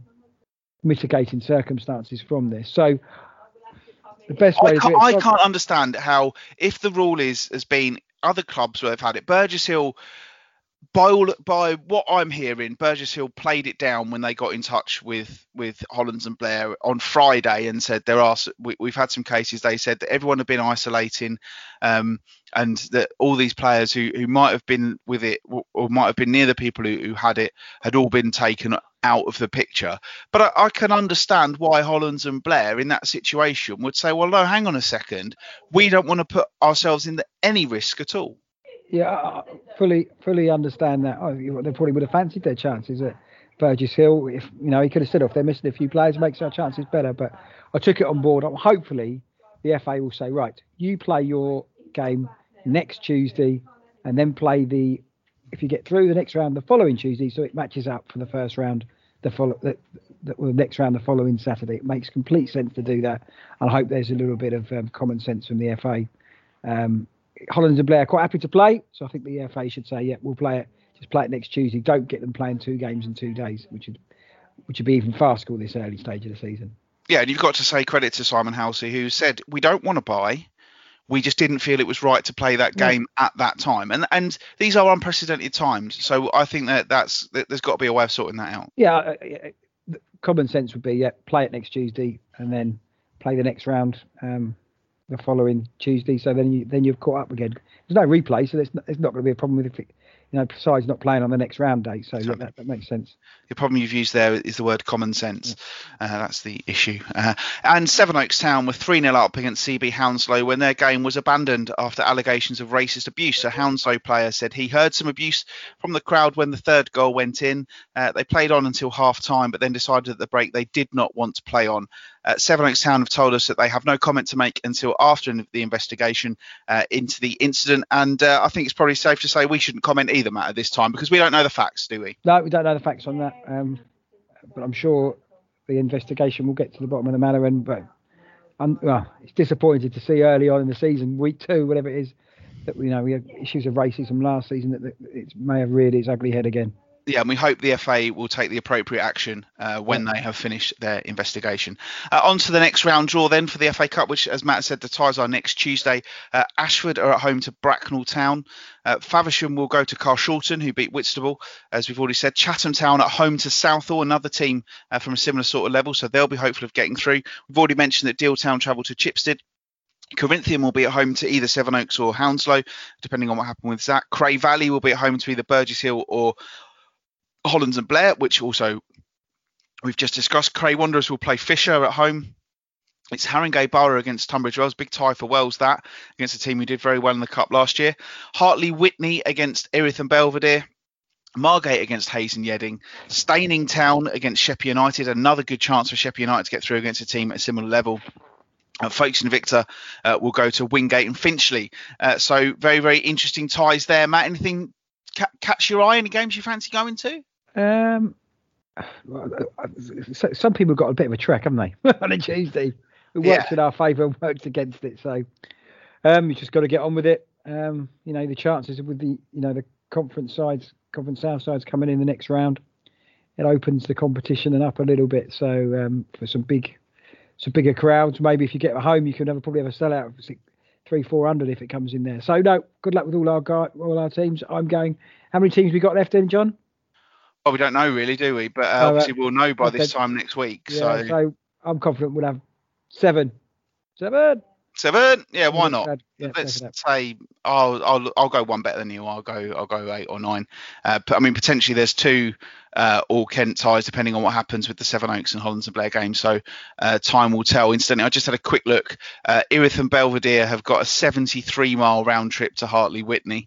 mitigating circumstances from this. So the best way I can't, I can't understand how, if the rule is has been other clubs where they've had it, Burgess Hill by all by what I'm hearing, Burgess Hill played it down when they got in touch with with Hollands and Blair on Friday and said there are we, have had some cases. They said that everyone had been isolating, um, and that all these players who who might have been with it or might have been near the people who, who had it had all been taken out of the picture. But I, I can understand why Hollands and Blair in that situation would say, well, no, hang on a second, we don't want to put ourselves in any risk at all yeah, I fully fully understand that. Oh, they probably would have fancied their chances at Burgess Hill. If you know, he could have said, off. they're missing a few players, makes our chances better." But I took it on board. Hopefully, the FA will say, "Right, you play your game next Tuesday, and then play the if you get through the next round the following Tuesday, so it matches up for the first round the follow the, the, the next round the following Saturday. It makes complete sense to do that. I hope there's a little bit of um, common sense from the FA. Um, Hollands and Blair are quite happy to play, so I think the FA should say, yeah, we'll play it. Just play it next Tuesday. Don't get them playing two games in two days, which would which would be even farcical this early stage of the season. Yeah, and you've got to say credit to Simon Halsey, who said we don't want to buy. We just didn't feel it was right to play that game yeah. at that time, and and these are unprecedented times. So I think that that's that there's got to be a way of sorting that out. Yeah, uh, common sense would be yeah, play it next Tuesday and then play the next round um, the following Tuesday. So then you then you've caught up again. There's no replay, so there's not, there's not going to be a problem with it you know, besides not playing on the next round date. So that, that, makes sense. The problem you've used there is the word common sense. Yeah. Uh, that's the issue. Uh, and Sevenoaks Town were 3 0 up against CB Hounslow when their game was abandoned after allegations of racist abuse. A Hounslow player said he heard some abuse from the crowd when the third goal went in. Uh, they played on until half time, but then decided at the break they did not want to play on. Uh, Sevenoaks Town have told us that they have no comment to make until after the investigation uh, into the incident. And uh, I think it's probably safe to say we shouldn't comment either, Matt, at this time because we don't know the facts, do we? No, we don't know the facts on that. Um, but I'm sure the investigation will get to the bottom of the matter. And but I'm, well, it's disappointing to see early on in the season, week two, whatever it is, that you know we had issues of racism last season that, that it may have reared its ugly head again yeah, and we hope the FA will take the appropriate action uh, when they have finished their investigation. Uh, on to the next round draw then for the FA Cup, which, as Matt said, the ties are next Tuesday. Uh, Ashford are at home to Bracknell Town. Uh, Faversham will go to Carshalton, who beat Whitstable, as we've already said. Chatham Town at home to Southall, another team uh, from a similar sort of level, so they'll be hopeful of getting through. We've already mentioned that Deal Town travel to Chipstead. Corinthian will be at home to either Sevenoaks or Hounslow, depending on what happened with Zach. Cray Valley will be at home to either Burgess Hill or Hollands and Blair, which also we've just discussed. Cray Wanderers will play Fisher at home. It's Haringey Borough against Tunbridge Wells. Big tie for Wells that against a team who did very well in the cup last year. Hartley Wintney against Erith and Belvedere. Margate against Hayes and Yeading. Steyning Town against Sheppey United. Another good chance for Sheppey United to get through against a team at a similar level. Uh, Folkestone Invicta uh, will go to Wingate and Finchley. Uh, so very, very interesting ties there. Matt, anything ca- catch your eye? Any games you fancy going to? Um, some people got a bit of a trek, haven't they, on a Tuesday? It works yeah. in our favour and works against it. So um, you just got to get on with it. Um, you know, the chances with the you know the conference sides, conference south sides coming in the next round, it opens the competition and up a little bit. So um, for some big, some bigger crowds, maybe if you get home, you can have, probably have a sellout of six, three, four hundred if it comes in there. So no, good luck with all our guy, all our teams. I'm going. How many teams we got left in, John? Well, we don't know really, do we? But uh, obviously we'll know by this time next week. Yeah, so. so I'm confident we'll have seven. Seven. Seven? Yeah, why not? Yeah, Let's say I'll, I'll I'll go one better than you. I'll go I'll go eight or nine. Uh, I mean, potentially there's two uh, all Kent ties depending on what happens with the Sevenoaks and Hollands and Blair games. So uh, time will tell. Incidentally, I just had a quick look. Uh, Erith and Belvedere have got a 73 mile round trip to Hartley Wintney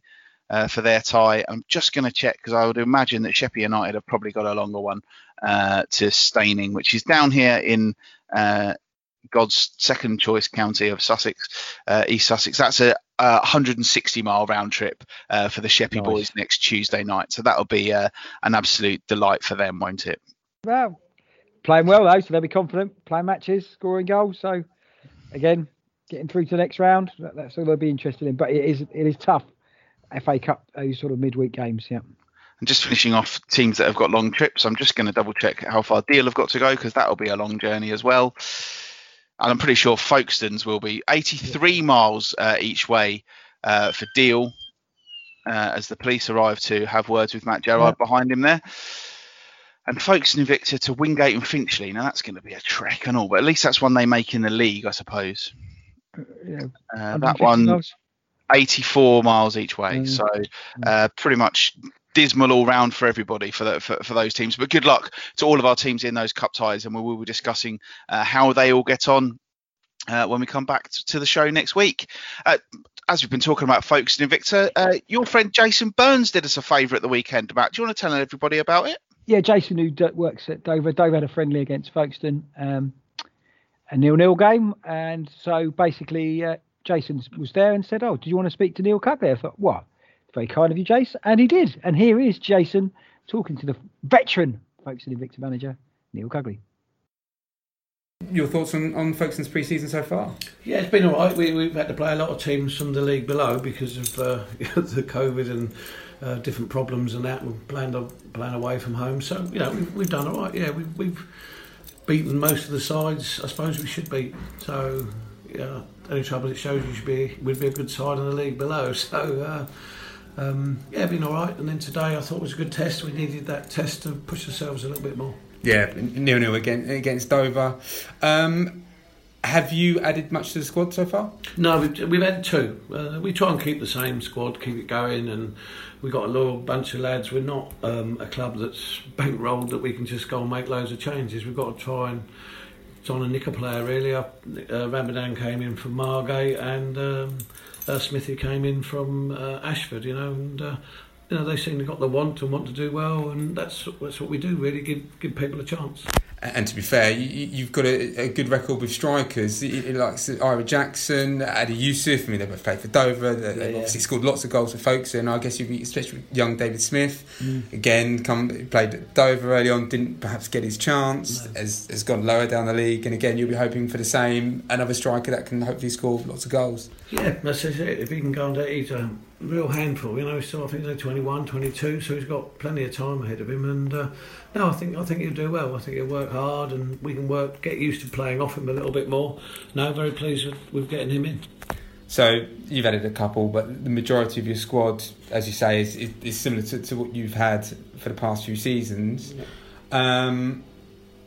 uh, for their tie. I'm just going to check because I would imagine that Sheppey United have probably got a longer one uh, to Steyning, which is down here in uh, God's second choice county of Sussex, uh, East Sussex. That's a, a 160 mile round trip uh, for the Sheppey nice. boys next Tuesday night. So that'll be uh, an absolute delight for them, won't it? Well, playing well though, so they'll be confident, playing matches, scoring goals. So again, getting through to the next round, that's all they'll be interested in. But it is it is tough FA Cup, those sort of midweek games. Yeah. And just finishing off teams that have got long trips, I'm just going to double check how far Deal have got to go because that'll be a long journey as well. And I'm pretty sure Folkestones will be 83 miles uh, each way uh, for Deal uh, as the police arrive to have words with Matt Gerrard yeah. behind him there. And Folkestone Invicta to Wingate and Finchley. Now that's going to be a trek and all, but at least that's one they make in the league, I suppose. Yeah. Uh, that one. Miles. 84 miles each way. Mm. So uh, pretty much dismal all round for everybody for, the, for, for those teams. But good luck to all of our teams in those cup ties, and we will be discussing uh, how they all get on. Uh, when we come back to the show next week. Uh, as we've been talking about Folkestone Invicta, uh, your friend Jason Burns did us a favour at the weekend. About, do you want to tell everybody about it? Yeah, Jason, who works at Dover, Dover had a friendly against Folkestone, um, a nil-nil game, and so basically uh, Jason was there and said, "Oh, do you want to speak to Neil Cugley?" I thought, "What? Very kind of you, Jason. And he did. And here is Jason talking to the veteran Folkestone Invicta manager, Neil Cugley. Your thoughts on, on Folkestone's pre season so far? Yeah, it's been all right. We, we've had to play a lot of teams from the league below because of uh, the COVID and uh, different problems and that. We're playing, playing away from home. So, you know, we've, we've done all right. Yeah, we've, we've beaten most of the sides I suppose we should beat. So, yeah, only trouble it shows you should be, we'd be a good side in the league below. So, uh, um, yeah, been all right. And then today I thought was a good test. We needed that test to push ourselves a little bit more. Yeah, nil nil again against Dover. Um, have you added much to the squad so far? No, we've, we've had two. Uh, we try and keep the same squad, keep it going, and we've got a loyal bunch of lads. We're not um, a club that's bankrolled that we can just go and make loads of changes. We've got to try and trying to nick player really. Uh, Ramadan came in from Margate, and um, uh, Smithy came in from uh, Ashford. You know, and uh, you know they seem to got the want and want to do well, and that's that's what we do really. Give give people a chance. And to be fair, you, have got a, a, good record with strikers. Like Ira Jackson, Adi Yusuf. I mean, they both played for Dover. They, yeah, obviously yeah. scored lots of goals for folks. And I guess you, especially young David Smith, mm. again, come played at Dover early on. Didn't perhaps get his chance. No. Has has gone lower down the league. And again, you'll be hoping for the same. Another striker that can hopefully score lots of goals. Yeah, that's it. If he can go on to, he's a real handful. You know, So I think he's 21, 22, so he's got plenty of time ahead of him. And uh, no, I think I think he'll do well. I think he'll work hard, and we can work get used to playing off him a little bit more. No, very pleased with, with getting him in. So you've added a couple, but the majority of your squad, as you say, is, is, is similar to, to, what you've had for the past few seasons. Yeah. Um,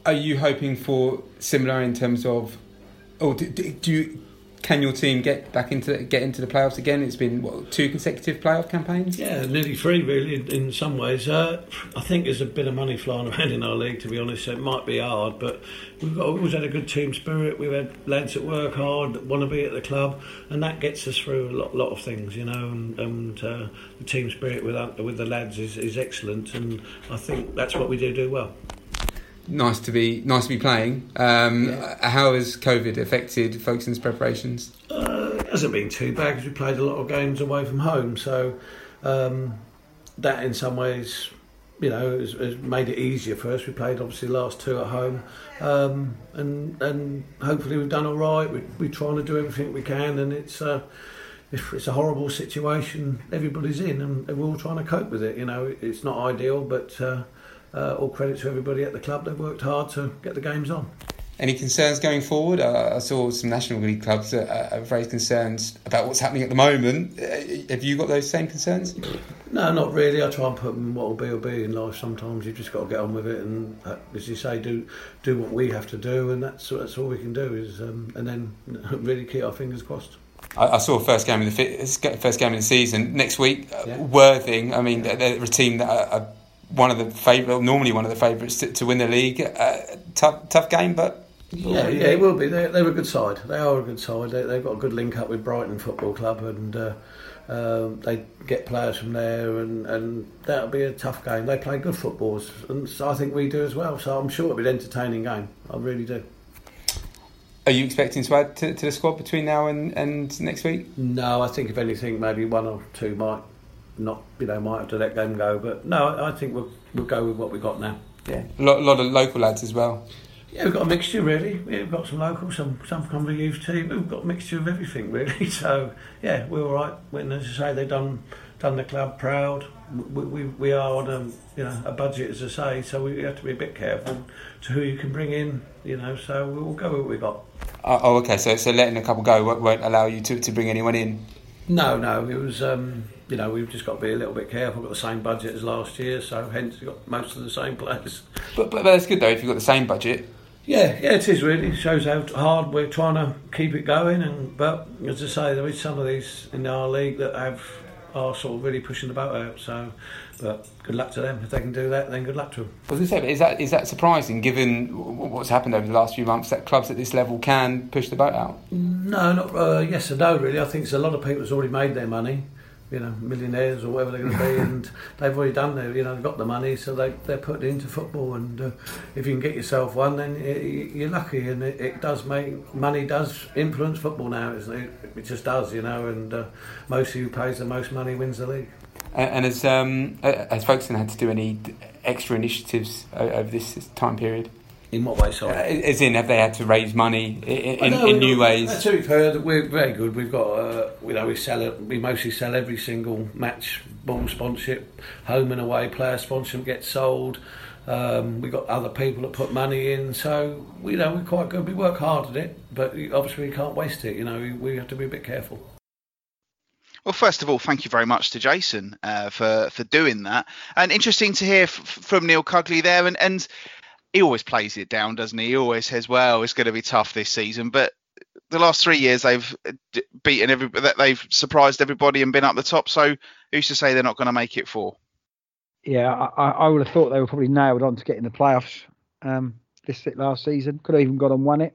are you hoping for similar in terms of, or do, do you can your team get back into get into the playoffs again? It's been what, two consecutive playoff campaigns. Yeah, nearly three really. In some ways, uh, I think there's a bit of money flying around in our league. To be honest, so it might be hard, but we've got, always had a good team spirit. We've had lads that work hard, that want to be at the club, and that gets us through a lot, lot of things, you know. And, and uh, the team spirit with with the lads is, is excellent, and I think that's what we do do well nice to be nice to be playing. Um, yeah. How has COVID affected Folkestone's preparations? Uh, it hasn't been too bad because we played a lot of games away from home, so um, that in some ways, you know, has, has, made it easier for us. We played obviously the last two at home, um, and and hopefully we've done all right. We, we're trying to do everything we can, and it's. Uh, it's a horrible situation everybody's in, and we're all trying to cope with it. You know, it's not ideal, but uh, uh, all credit to everybody at the club. They've worked hard to get the games on. Any concerns going forward? Uh, I saw some National League clubs that are very concerned about what's happening at the moment. Uh, have you got those same concerns? No, not really. I try and put what will be will be in life. Sometimes you just got to get on with it, and uh, as you say, do do what we have to do, and that's that's all we can do is, um, and then really keep our fingers crossed. I, saw first game of the first game of the season next week. Yeah. Worthing. I mean, yeah. they're a team that are one of the favourite, normally one of the favourites to, to, win the league. Uh, tough, tough game, but yeah, yeah, it will be. They're, they're a good side. They are a good side. They, have got a good link up with Brighton Football Club, and uh, um, they get players from there, and, and that'll be a tough game. They play good footballs, and so I think we do as well. So I'm sure it'll be an entertaining game. I really do. Are you expecting to add to, to the squad between now and, and next week? No, I think if anything, maybe one or two might not you know might have to let them go. But no, I think we'll we'll go with what we got now. Yeah, a lot, a lot of local lads as well. Yeah, we've got a mixture really. We've got some local, some some from the youth team. We've got a mixture of everything really. So yeah, we're all right. When as I say, they've done done the club proud. We, we, we are on a you know a budget as I say, so we have to be a bit careful to who you can bring in. You know, so we'll go with what we got. Uh, oh, okay. So so letting a couple go won't allow you to, to bring anyone in. No, no. It was. Um, you know, we've just got to be a little bit careful. We've got the same budget as last year, so hence we've got most of the same players. But, but, but that's good though, if you've got the same budget. Yeah, yeah, it is really. It shows how hard we're trying to keep it going. And but as I say, there is some of these in our league that have are sort of really pushing the boat out. So, but good luck to them if they can do that. Then good luck to them. I was going to say, but is that is that surprising given what's happened over the last few months that clubs at this level can push the boat out? No, not uh, yes and no really. I think a lot of people that's already made their money you know, millionaires or whatever they're going to be, and they've already done their, you know, they've got the money, so they they're put into football, and uh, if you can get yourself one, then you're lucky, and it, it, does make money does influence football now, isn't it? it? just does, you know, and uh, most who pays the most money wins the league. And, and has um, has Folkestone had to do any extra initiatives over this time period? In what way, sorry? Uh, as in, have they had to raise money in, in, in new ways? To be fair, we're very good. We've got, uh, you know, we sell it. We mostly sell every single match ball sponsorship, home and away player sponsorship gets sold. Um, we've got other people that put money in, so you know we're quite good. We work hard at it, but obviously we can't waste it. You know, we, we have to be a bit careful. Well, first of all, thank you very much to Jason uh, for for doing that, and interesting to hear f- from Neil Cugley there. And, and he always plays it down, doesn't he? He always says, "Well, it's going to be tough this season," but the last three years they've beaten every they've surprised everybody and been up the top. So who's to say they're not going to make it four? Yeah, I, I would have thought they were probably nailed on to getting the playoffs um, this last season. Could have even gone and won it.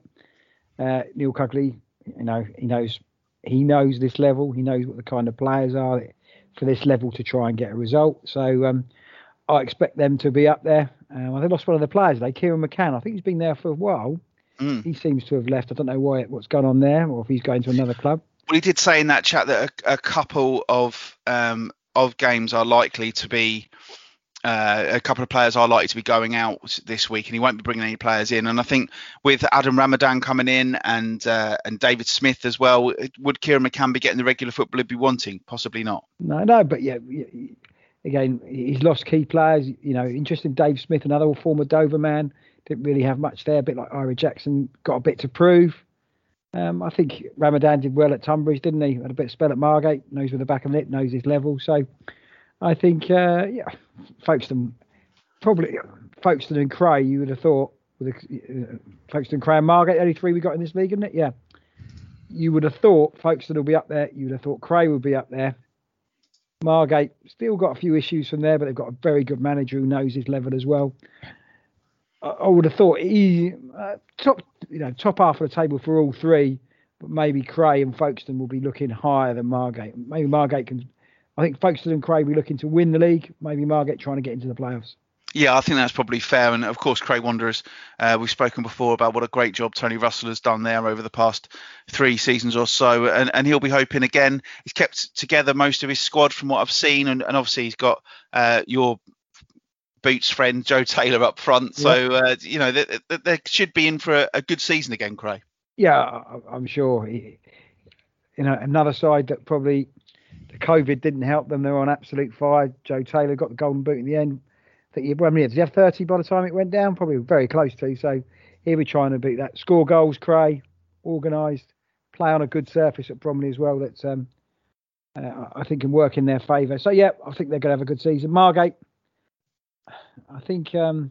Uh, Neil Cugley, you know, he knows he knows this level. He knows what the kind of players are for this level to try and get a result. So um, I expect them to be up there. Um, they lost one of the players today, Kieran McCann. I think he's been there for a while. Mm. He seems to have left. I don't know why what's gone on there, or if he's going to another club. Well, he did say in that chat that a, a couple of um, of games are likely to be. Uh, a couple of players are likely to be going out this week, and he won't be bringing any players in. And I think with Adam Ramadan coming in and uh, and David Smith as well, would Kieran McCann be getting the regular football he'd be wanting? Possibly not. No, no, but yeah, again, he's lost key players. You know, interesting. Dave Smith, another former Dover man, didn't really have much there. A bit like Ira Jackson, got a bit to prove. Um, I think Ramadan did well at Tunbridge, didn't he? Had a bit of spell at Margate, knows where the back of the net, knows his level. So I think, uh, yeah, Folkestone, probably Folkestone and Cray, you would have thought, with uh, Folkestone, Cray and Margate, only three we got in this league, isn't it? Yeah. You would have thought Folkestone will be up there. You would have thought Cray would be up there. Margate still got a few issues from there, but they've got a very good manager who knows his level as well. I, I would have thought he uh, top, you know, top half of the table for all three, but maybe Cray and Folkestone will be looking higher than Margate. Maybe Margate can. I think Folkestone and Cray will be looking to win the league. Maybe Margate trying to get into the playoffs. Yeah, I think that's probably fair. And of course, Cray Wanderers, uh, we've spoken before about what a great job Tony Russell has done there over the past three seasons or so. And, and he'll be hoping again. He's kept together most of his squad from what I've seen. And, and obviously, he's got uh, your Boots friend, Joe Taylor, up front. So, uh, you know, they, they, they, should be in for a, a, good season again, Cray. Yeah, I'm sure. You know, another side that probably the COVID didn't help them. They're on absolute fire. Joe Taylor got the golden boot in the end he, well, I mean, did he have 30 by the time it went down? Probably very close to. So he'll be trying to beat that. Score goals, Cray, organised, play on a good surface at Bromley as well. That's um, uh, I think can work in their favour. So yeah, I think they're going to have a good season. Margate, I think um,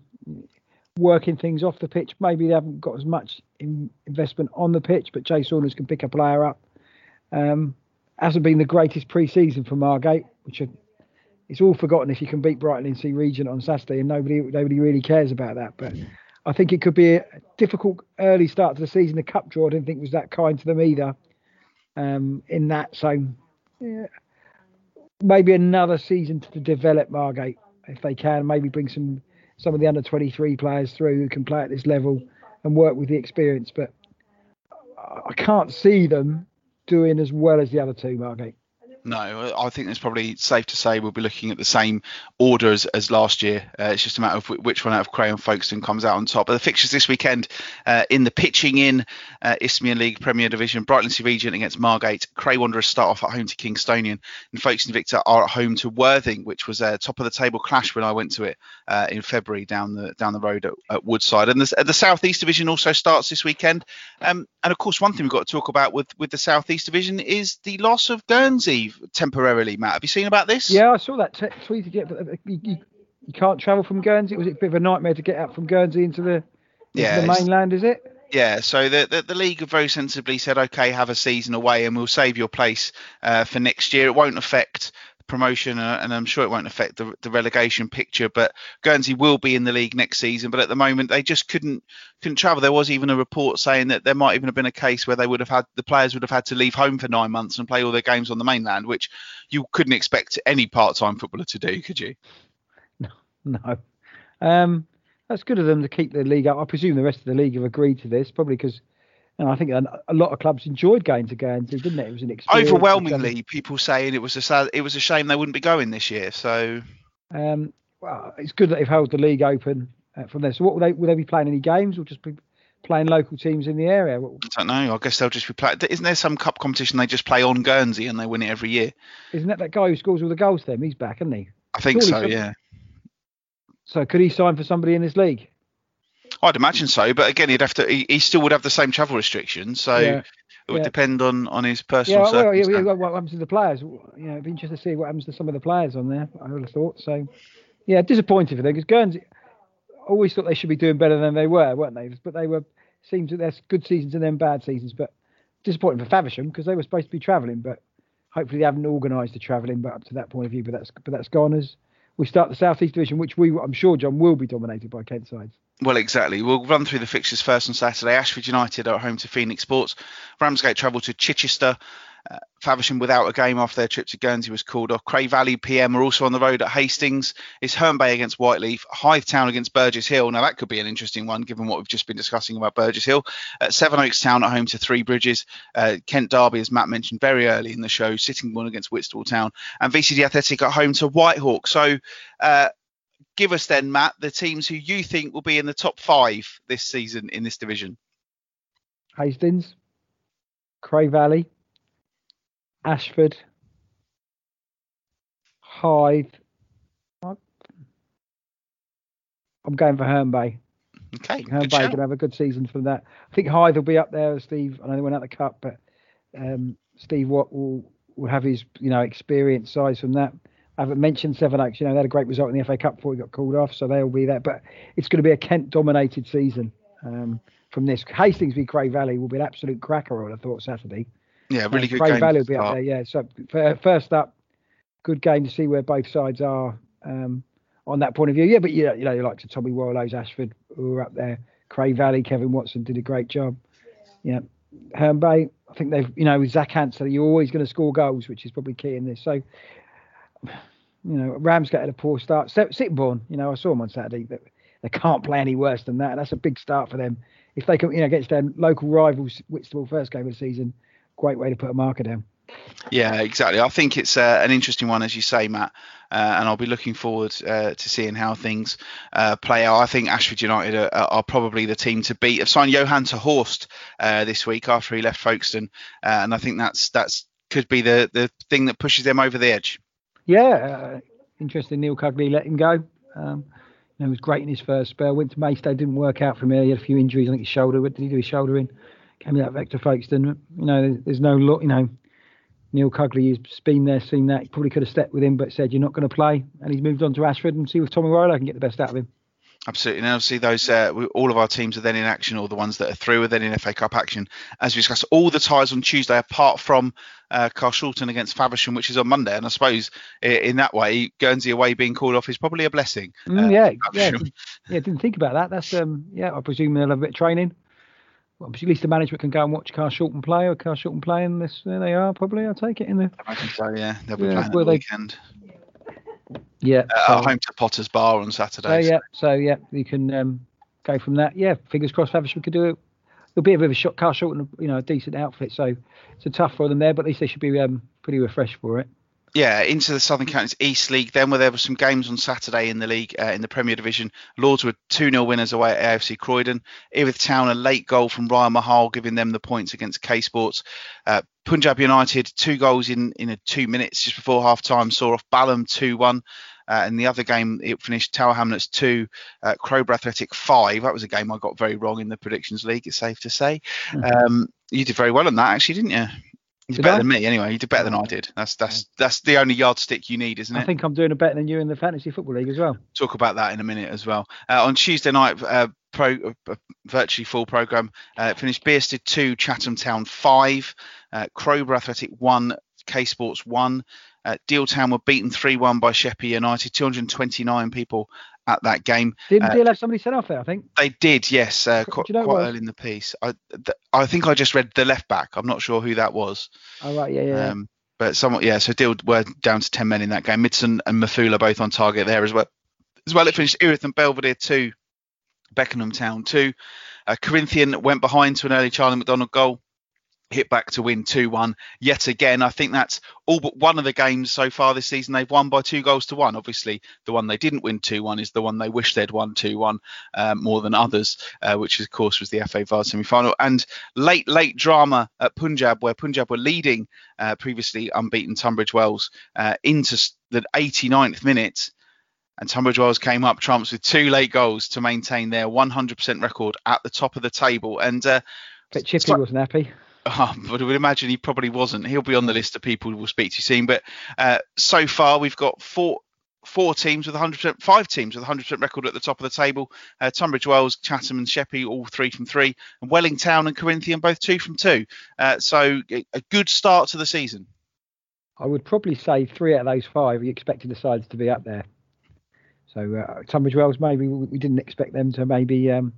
working things off the pitch. Maybe they haven't got as much in investment on the pitch, but Jay Saunders can pick a player up. Um, hasn't been the greatest pre-season for Margate, which it's all forgotten if you can beat Brightlingsea Regent on Saturday, and nobody nobody really cares about that. But I think it could be a difficult early start to the season. The cup draw I didn't think was that kind to them either. Um, in that, so yeah, maybe another season to develop Margate if they can. Maybe bring some some of the under 23 players through who can play at this level and work with the experience. But I can't see them doing as well as the other two, Margate. No, I think it's probably safe to say we'll be looking at the same order as, as last year. Uh, it's just a matter of which one out of Cray and Folkestone comes out on top. But the fixtures this weekend uh, in the pitching in uh, Isthmian League Premier Division, Brightlingsea Regent against Margate. Cray Wanderers start off at home to Kingstonian, and Folkestone Invicta are at home to Worthing, which was a top of the table clash when I went to it uh, in February down the down the road at, at Woodside. And the, the South East Division also starts this weekend. Um, and of course, one thing we've got to talk about with with the South East Division is the loss of Guernsey temporarily. Matt, have you seen about this? Yeah, I saw that t- tweet. Again, but uh, you, you, you, can't travel from Guernsey. Was it a bit of a nightmare to get out from Guernsey into the, into yeah, the mainland? Is it? Yeah, so the, the, the league have very sensibly said, okay, have a season away, and we'll save your place uh, for next year. It won't affect promotion, uh, and I'm sure it won't affect the, the relegation picture. But Guernsey will be in the league next season. But at the moment, they just couldn't couldn't travel. There was even a report saying that there might even have been a case where they would have had the players would have had to leave home for nine months and play all their games on the mainland, which you couldn't expect any part-time footballer to do, could you? No, no. Um, that's good of them to keep the league up. I presume the rest of the league have agreed to this, probably because And I think a, lot of clubs enjoyed going to Guernsey, didn't it? It was an experience. Overwhelmingly, people saying it was a sad, it was a shame they wouldn't be going this year. So, Um, well, it's good that they've held the league open uh, from there. So, what will they will they be playing any games or just be playing local teams in the area? What, I don't know. I guess they'll just be playing. Isn't there some cup competition they just play on Guernsey and they win it every year? isn't that that guy who scores all the goals? Them, he's back, isn't he? I think Surely so. some- Yeah. So, could he sign for somebody in this league? I'd imagine so, but again, he'd have to. He, he still would have the same travel restrictions, so Yeah, it would yeah. depend on on his Yeah, personal well, yeah, circumstances. yeah, what happens to the players? You know, it'd be interesting to see what happens to some of the players on there. I would have thought so. Yeah, disappointed for them because Guernsey always thought they should be doing better than they were, weren't they? But they were seems that there's good seasons and then bad seasons. But disappointing for Faversham because they were supposed to be travelling, but hopefully they haven't organised the travelling. But up to that point of view, but that's but that's gone as we start the South East Division, which we I'm sure John will be dominated by Kent sides. Well, exactly. We'll run through the fixtures first on Saturday. Ashford United are at home to Phoenix Sports. Ramsgate travel to Chichester. Uh, Faversham without a game after their trip to Guernsey was called off. Cray Valley PM are also on the road at Hastings. It's Herne Bay against Whyteleafe. Hythe Town against Burgess Hill. Now that could be an interesting one given what we've just been discussing about Burgess Hill. Uh, Sevenoaks Town at home to Three Bridges. Uh, Kent Derby, as Matt mentioned very early in the show, Sittingbourne against Whitstable Town. And VCD Athletic at home to Whitehawk. So uh, give us then, Matt, the teams who you think will be in the top five this season in this division. Hastings, Cray Valley, Ashford, Hythe. I'm going for Herne Bay. Okay, Herne Bay can have a good season from that. I think Hythe will be up there. Steve, I know they went out of the cup, but um, Steve Watt will will have his you know experience size from that. I haven't mentioned Sevenoaks. You know they had a great result in the FA Cup before he got called off, so they'll be there. But it's going to be a Kent dominated season um, from this. Hastings v Cray Valley will be an absolute cracker. I would have thought Saturday. Yeah, really good Cray game. Valley will be up there. Yeah. So first up, good game to see where both sides are um, on that point of view. Yeah, but yeah, you know, you like to Tommy Warrilow's Ashford who were up there. Cray Valley, Kevin Watson did a great job. Yeah. Herne Bay, I think they've, you know, with Zach Hansen, you're always going to score goals, which is probably key in this. So, you know, Ramsgate had a poor start. Sit- Sittingbourne, you know, I saw them on Saturday. That they can't play any worse than that. That's a big start for them. If they can, you know, against their local rivals, Whitstable first game of the season, great way to put a marker down. Yeah, exactly. I think it's uh, an interesting one, as you say, Matt, uh, and I'll be looking forward uh, to seeing how things uh, play out. I think Ashford United are, are probably the team to beat. I've signed Johan ter Horst uh, this week after he left Folkestone, uh, and I think that's that's could be the the thing that pushes them over the edge. Yeah, uh, interesting. Neil Cugley let him go. Um, you know, he was great in his first spell. Went to Maidstone, didn't work out for him. He had a few injuries. I think his shoulder. What did he do? His shoulder in. Came out Vector Folkestone. You know, there's, there's no look. You know, Neil Cugley has been there, seen that. He probably could have stepped with him, but said you're not going to play, and he's moved on to Ashford and see if Tommy Warrilow can get the best out of him. Absolutely. And obviously, those uh, we- all of our teams are then in action, or the ones that are through are then in FA Cup action. As we discussed, all the ties on Tuesday, apart from uh, Carshalton against Faversham, which is on Monday. And I suppose in that way, Guernsey away being called off is probably a blessing. Mm, uh, yeah, for yeah, yeah. Didn't think about that. That's um, yeah. I presume they'll have a bit of training. Well, at least the management can go and watch Carshalton play, or Carshalton play, and this there they are. Probably, I'll take it in the. I think so. Yeah, they'll be Yeah, playing at the they- weekend. Yeah. Uh, so- home to Potter's Bar on Saturday. So yeah, so yeah, you can um, go from that. Yeah, fingers crossed, Faversham could do it. It'll be a bit of a shot, Carshalton you know a decent outfit, so it's a tough for them there, but at least they should be um, pretty refreshed for it. Yeah, into the Southern Counties East League. Then, where there were some games on Saturday in the league, uh, in the Premier Division, Lords were 2 0 winners away at AFC Croydon. Erith Town, a late goal from Ryan Mahal, giving them the points against K Sports. Uh, Punjab United, two goals in, in a two minutes just before half time, saw off Balham 2 1. Uh, and the other game, it finished Tower Hamlets 2, uh, Crowborough Athletic 5. That was a game I got very wrong in the predictions league, it's safe to say. Um, you did very well on that, actually, didn't you? You did, better I? than me, anyway. You did better than I did. That's that's that's the only yardstick you need, isn't it? I think I'm doing a better than you in the fantasy football league as well. Talk about that in a minute as well. Uh, on Tuesday night, uh, pro uh, virtually full program uh, finished Bearsted two, Chatham Town five, uh, Crowborough Athletic one, K Sports one. Uh, Deal Town were beaten 3-1 by Sheppey United. 229 people at that game. Didn't Uh, Deal have somebody sent off there? I think. They did, yes, uh, quite, you know quite early in the piece. I, th- I think I just read the left back. I'm not sure who that was. Oh right, yeah, yeah. Um, but somewhat, yeah. So Deal were down to 10 men in that game. Midson and Mafula both on target there as well. As well, it finished Erith and Belvedere 2, Beckenham Town 2. Uh, Corinthian went behind to an early Charlie McDonald goal hit back to win 2-1 yet again. I think that's all but one of the games so far this season. They've won by two goals to one. Obviously the one they didn't win 2-1 is the one they wish they'd won 2-1 uh, more than others uh, which of course was the fa vase semi-final. And late late drama at punjab where punjab were leading uh, previously unbeaten tunbridge wells uh, into the 89th minute. And Tunbridge Wells came up trumps with two late goals to maintain their 100% record at the top of the table. And uh, but Chippy wasn't happy. Oh, but I would imagine he probably wasn't. He'll be on the list of people we'll speak to soon. But uh, so far, we've got four four teams with 100%, five teams with 100% record at the top of the table. Uh, Tunbridge Wells, Chatham, and Sheppey all three from three, and Welling Town and Corinthian both two from two. Uh, so a good start to the season. I would probably say three out of those five we expected the sides to be up there. So uh, Tunbridge Wells, maybe we didn't expect them to maybe um,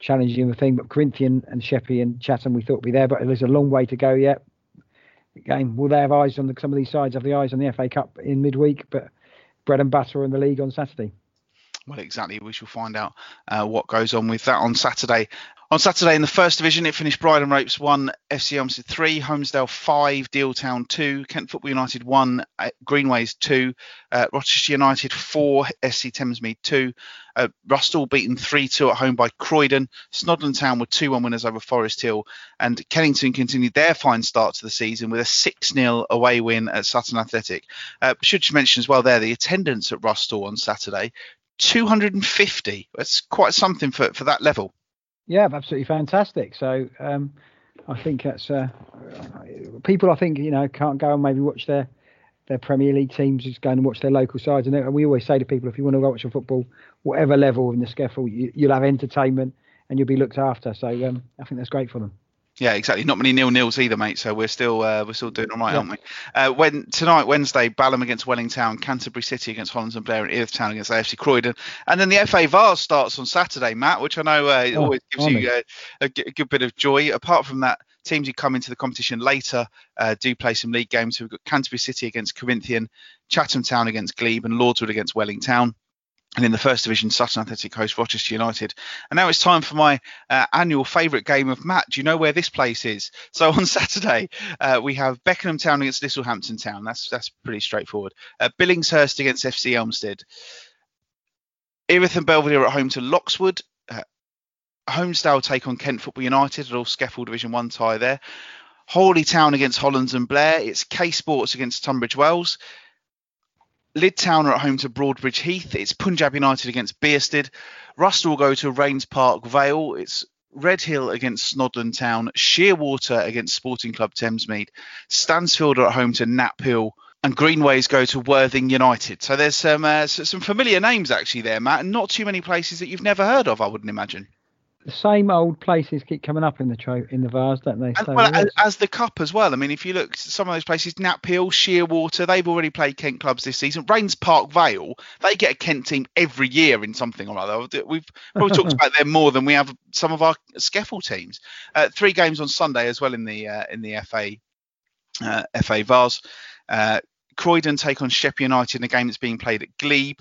challenging the thing. But Corinthian and Sheppey and Chatham, we thought would be there, but there's a long way to go yet. Again, will they have eyes on the, some of these sides? Have the eyes on the FA Cup in midweek? But bread and butter in the league on Saturday. Well, exactly. We shall find out uh, what goes on with that on Saturday. On Saturday in the first division, it finished Bridon Ropes 1, FC Elmstead 3, Holmesdale 5, Deal Town 2, Kent Football United 1, uh, Greenways 2, uh, Rochester United 4, SC Thamesmead 2, uh, Rusthall beaten 3 2 at home by Croydon, Snodland Town were 2 1 winners over Forest Hill, and Kennington continued their fine start to the season with a 6 0 away win at Sutton Athletic. Uh, should you mention as well there the attendance at Rusthall on Saturday 250. That's quite something for, for that level. Yeah, absolutely fantastic. So um, I think that's uh, people. I think you know can't go and maybe watch their their Premier League teams. Just go and watch their local sides. And we always say to people, if you want to go watch a football, whatever level in the SCEFL, you, will have entertainment and you'll be looked after. So um, I think that's great for them. Yeah, exactly. Not many nil nils either, mate. So we're still uh, we're still doing all right, yeah. aren't we? Uh, when tonight, Wednesday, Balham against Welling Town, Canterbury City against Hollands and Blair, and Erith Town against AFC Croydon, and then the FA Vase starts on Saturday, Matt, which I know uh, oh, always gives you uh, a, a, good bit of joy. Apart from that, teams who come into the competition later uh, do play some league games. So we've got Canterbury City against Corinthian, Chatham Town against Glebe, and Lordswood against Welling Town and in the first division, Sutton Athletic host Rochester United. And now it's time for my uh, annual favourite game of Matt. Do you know where this place is? So on Saturday, uh, we have Beckenham Town against Littlehampton Town. That's that's pretty straightforward. Uh, Billingshurst against FC Elmstead. Erith and Belvedere at home to Loxwood. Uh, Holmesdale take on Kent Football United, a all SCEFL Division 1 tie there. Horley Town against Hollands and Blair. It's K Sports against Tunbridge Wells. Lydd Town are at home to Broadbridge Heath. It's Punjab United against Bearsted. Rusthall will go to Raynes Park Vale. It's Redhill against Snodland Town. Shearwater against Sporting Club Thamesmead. Stansfield are at home to Knaphill. And Greenways go to Worthing United. So there's some uh, some familiar names actually there, Matt, and not too many places that you've never heard of, I wouldn't imagine the same old places keep coming up in the tro- in the vase, don't they? And, so, well, as, as, the cup as well. I mean, if you look some of those places, Knaphill, Shearwater, they've already played Kent clubs this season. Raynes Park Vale, they get a Kent team every year in something or other. We've probably talked about them more than we have some of our SCEFL teams. Uh, three games on Sunday as well in the uh, in the FA uh, FA Vase. Uh, Croydon take on Sheppey United in a game that's being played at Glebe.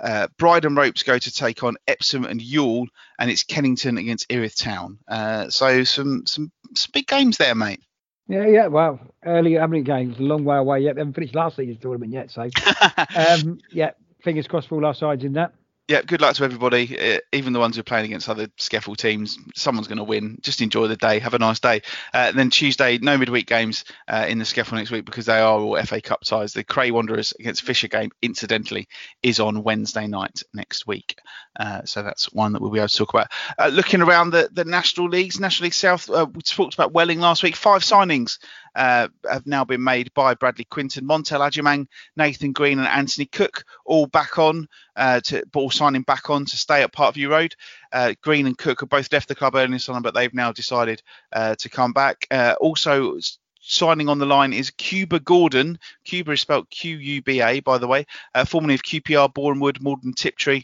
Uh, Bridon Ropes go to take on Epsom and Ewell, and it's Kennington against Erith Town. Uh, so some, some some big games there, mate. Yeah, yeah. Well, early how games? A long way away yet. They haven't finished last season's tournament yet, so um, yeah. Fingers crossed for all our sides in that yeah, good luck to everybody, uh, even the ones who are playing against other SCEFL teams. Someone's going to win. Just enjoy the day. Have a nice day. Uh, then Tuesday, no midweek games uh, in the SCEFL next week because they are all FA Cup ties. The Cray Wanderers against Fisher game, incidentally, is on Wednesday night next week. Uh, so that's one that we'll be able to talk about. Uh, looking around the, the national leagues, National League South, uh, we talked about Welling last week. Five signings uh, have now been made by Bradley Quinton, Montel Agyemang, Nathan Green, and Anthony Cook, all back on uh, to ball signing back on to stay at Parkview Road. Uh, Green and Cook have both left the club early in summer, but they've now decided uh, to come back. Uh, also. Signing on the line is Quba Gordon. Quba is spelled Q U B A, by the way, formerly of QPR, Borehamwood, Maldon Tiptree,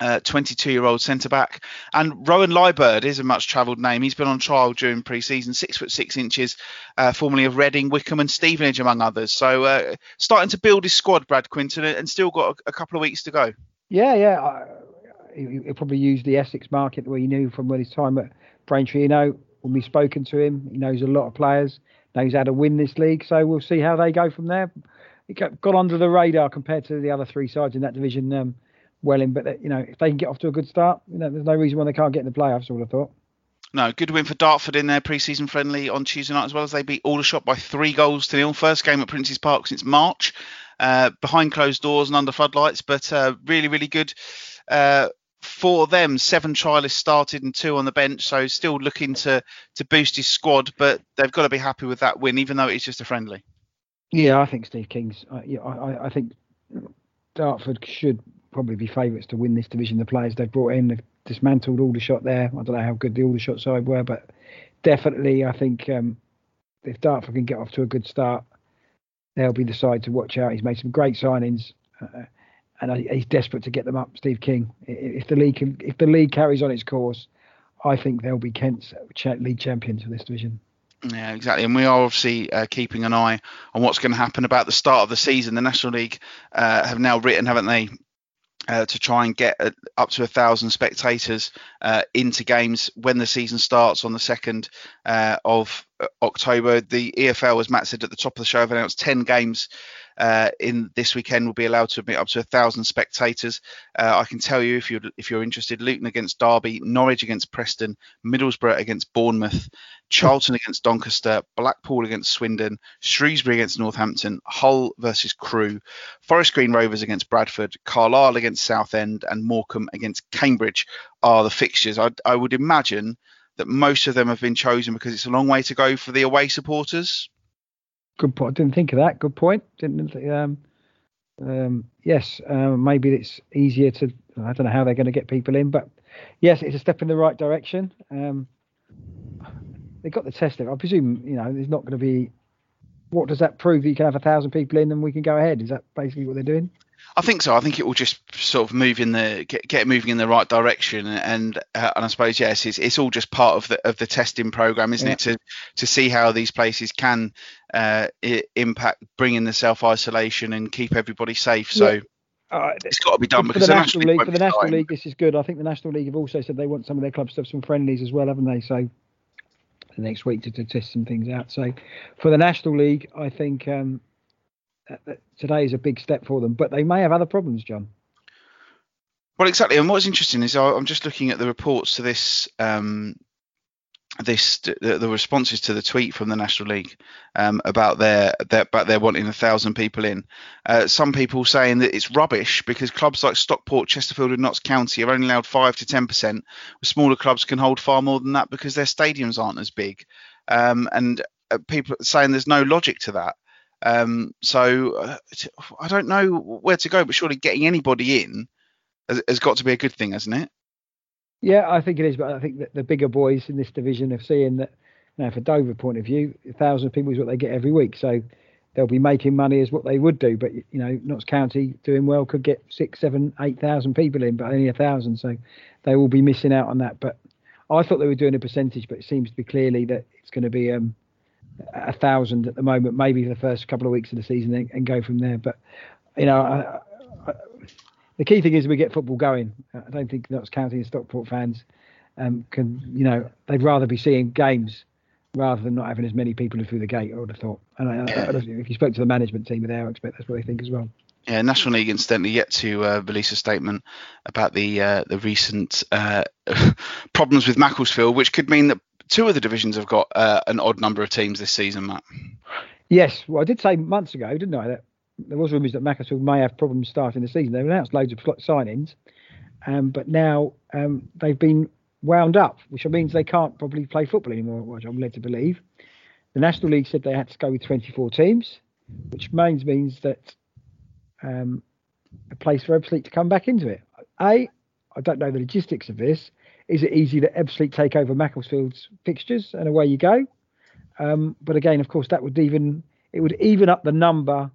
22 uh, centre back. And Rowan Liburd is a much travelled name. He's been on trial during pre season, six foot six inches, uh, formerly of Reading, Wycombe, and Stevenage, among others. So uh, starting to build his squad, Brad Quinton, and still got a, a, couple of weeks to go. Yeah, yeah. he, will probably use the Essex market where he knew from when his time at Braintree. You know, when we've spoken to him, he knows a lot of players. Knows how to win this league, so we'll see how they go from there. He got, got under the radar compared to the other three sides in that division. Um, Welling, but you know, if they can get off to a good start, you know, there's no reason why they can't get in the playoffs. I would have thought. No, good win for Dartford in their pre-season friendly on Tuesday night as well as they beat Aldershot by three goals to nil. First game at Prince's Park since March, uh, behind closed doors and under floodlights, but uh, really, really good. Uh, for them, seven trialists started and two on the bench, so still looking to to boost his squad, but they've got to be happy with that win, even though it's just a friendly. Yeah, I think Steve King's. Uh, yeah, I, I think Dartford should probably be favourites to win this division. The players they've brought in, they've dismantled Aldershot there. I don't know how good the Aldershot side were, but definitely I think um, if Dartford can get off to a good start, they'll be the side to watch out. He's made some great signings, uh, and he's desperate to get them up. Steve King. If the league can, if the league carries on its course, I think they'll be Kent's league champions for this division. Yeah, exactly. And we are obviously uh, keeping an eye on what's going to happen about the start of the season. The National League uh, have now written, haven't they, uh, to try and get uh, up to a thousand spectators uh, into games when the season starts on the second uh, of uh, October. The EFL, as Matt said at the top of the show, have announced ten games uh, in this weekend will be allowed to admit up to a thousand spectators. Uh, I can tell you if you're if you're interested, Luton against Derby, Norwich against Preston, Middlesbrough against Bournemouth, Charlton against Doncaster, Blackpool against Swindon, Shrewsbury against Northampton, Hull versus Crewe, Forest Green Rovers against Bradford, Carlisle against Southend, and Morecambe against Cambridge are the fixtures. I, I would imagine that most of them have been chosen because it's a long way to go for the away supporters. Good point. Didn't think of that. Good point. Didn't. Um, um, yes, um, maybe it's easier to. I don't know how they're going to get people in, but yes, it's a step in the right direction. Um, they got the test. I presume you know there's not going to be. What does that prove? That you can have a thousand people in and we can go ahead. Is that basically what they're doing? I think so. I think it will just sort of move in the get, get moving in the right direction, and uh, and I suppose yes, it's, it's all just part of the of the testing program, isn't yeah. it? To to see how these places can uh, impact bringing the self isolation and keep everybody safe. So. Yeah. Uh, it's got to be done because the National League. For the National time. League, this is good. I think the National League have also said they want some of their clubs to have some friendlies as well, haven't they? So the next week to, to test some things out. So for the National League, I think um, today is a big step for them, but they may have other problems, John. Well, exactly. And what's interesting is I'm just looking at the reports to this, um, this the, the, responses to the tweet from the National League um, about their, their about their wanting a thousand people in. Uh, some people saying that it's rubbish because clubs like Stockport, Chesterfield, and Notts County are only allowed five to ten percent. Smaller clubs can hold far more than that because their stadiums aren't as big. Um, and uh, people saying there's no logic to that. Um, so uh, I don't know where to go, but surely getting anybody in has, has, got to be a good thing, hasn't it? Yeah, I think it is. But I think that the bigger boys in this division are seeing that, know, for Dover point of view, a thousand people is what they get every week. So they'll be making money as what they would do. But you know, Notts County doing well could get six, seven, eight thousand people in, but only a thousand. So they will be missing out on that. But I thought they were doing a percentage, but it seems to be clearly that it's going to be um, a thousand at the moment, maybe the first couple of weeks of the season, and, and go from there. But you know, I, I, the key thing is we get football going. I don't think Notts County and Stockport fans um, can, you know, they'd rather be seeing games rather than not having as many people through the gate. I would have thought. And I, if you spoke to the management team there, I expect that's what they think as well. Yeah, National League incidentally yet to uh, release a statement about the uh, the recent uh, problems with Macclesfield, which could mean that two of the divisions have got uh, an odd number of teams this season, Matt. Yes, well, I did say months ago, didn't I, that there was rumours that Macclesfield may have problems starting the season. They've announced loads of signings, um, but now um, they've been wound up, which means they can't probably play football anymore, which I'm led to believe. The National League said they had to go with 24 teams, which means means that um, a place for Ebbsfleet to come back into it. A, I don't know the logistics of this, is it easy that Ebbsfleet take over Macclesfield's fixtures and away you go? Um, but again, of course, that would even it would even up the number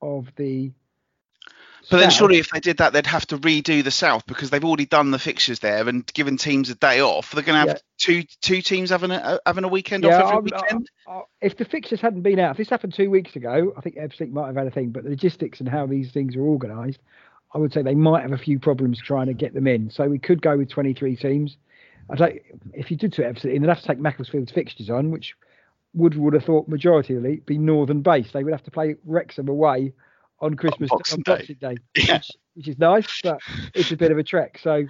of the. But then, surely, if they did that, they'd have to redo the south because they've already done the fixtures there and given teams a day off. They're going to have yeah. two two teams having a uh, having a weekend yeah, off every uh, weekend. I, I, if the fixtures hadn't been out, if this happened two weeks ago, I think Ebbsfleet might have had a thing. But the logistics and how these things are organised, I would say they might have a few problems trying to get them in. So we could go with 23 teams. I don't. If you did to Everton, they'd have to take Macclesfield's fixtures on, which would would have thought majority of the league be northern based. They would have to play Wrexham away on Christmas On Boxing on Day. Boxing Day, Yeah. which, which is nice, but it's a bit of a trek. So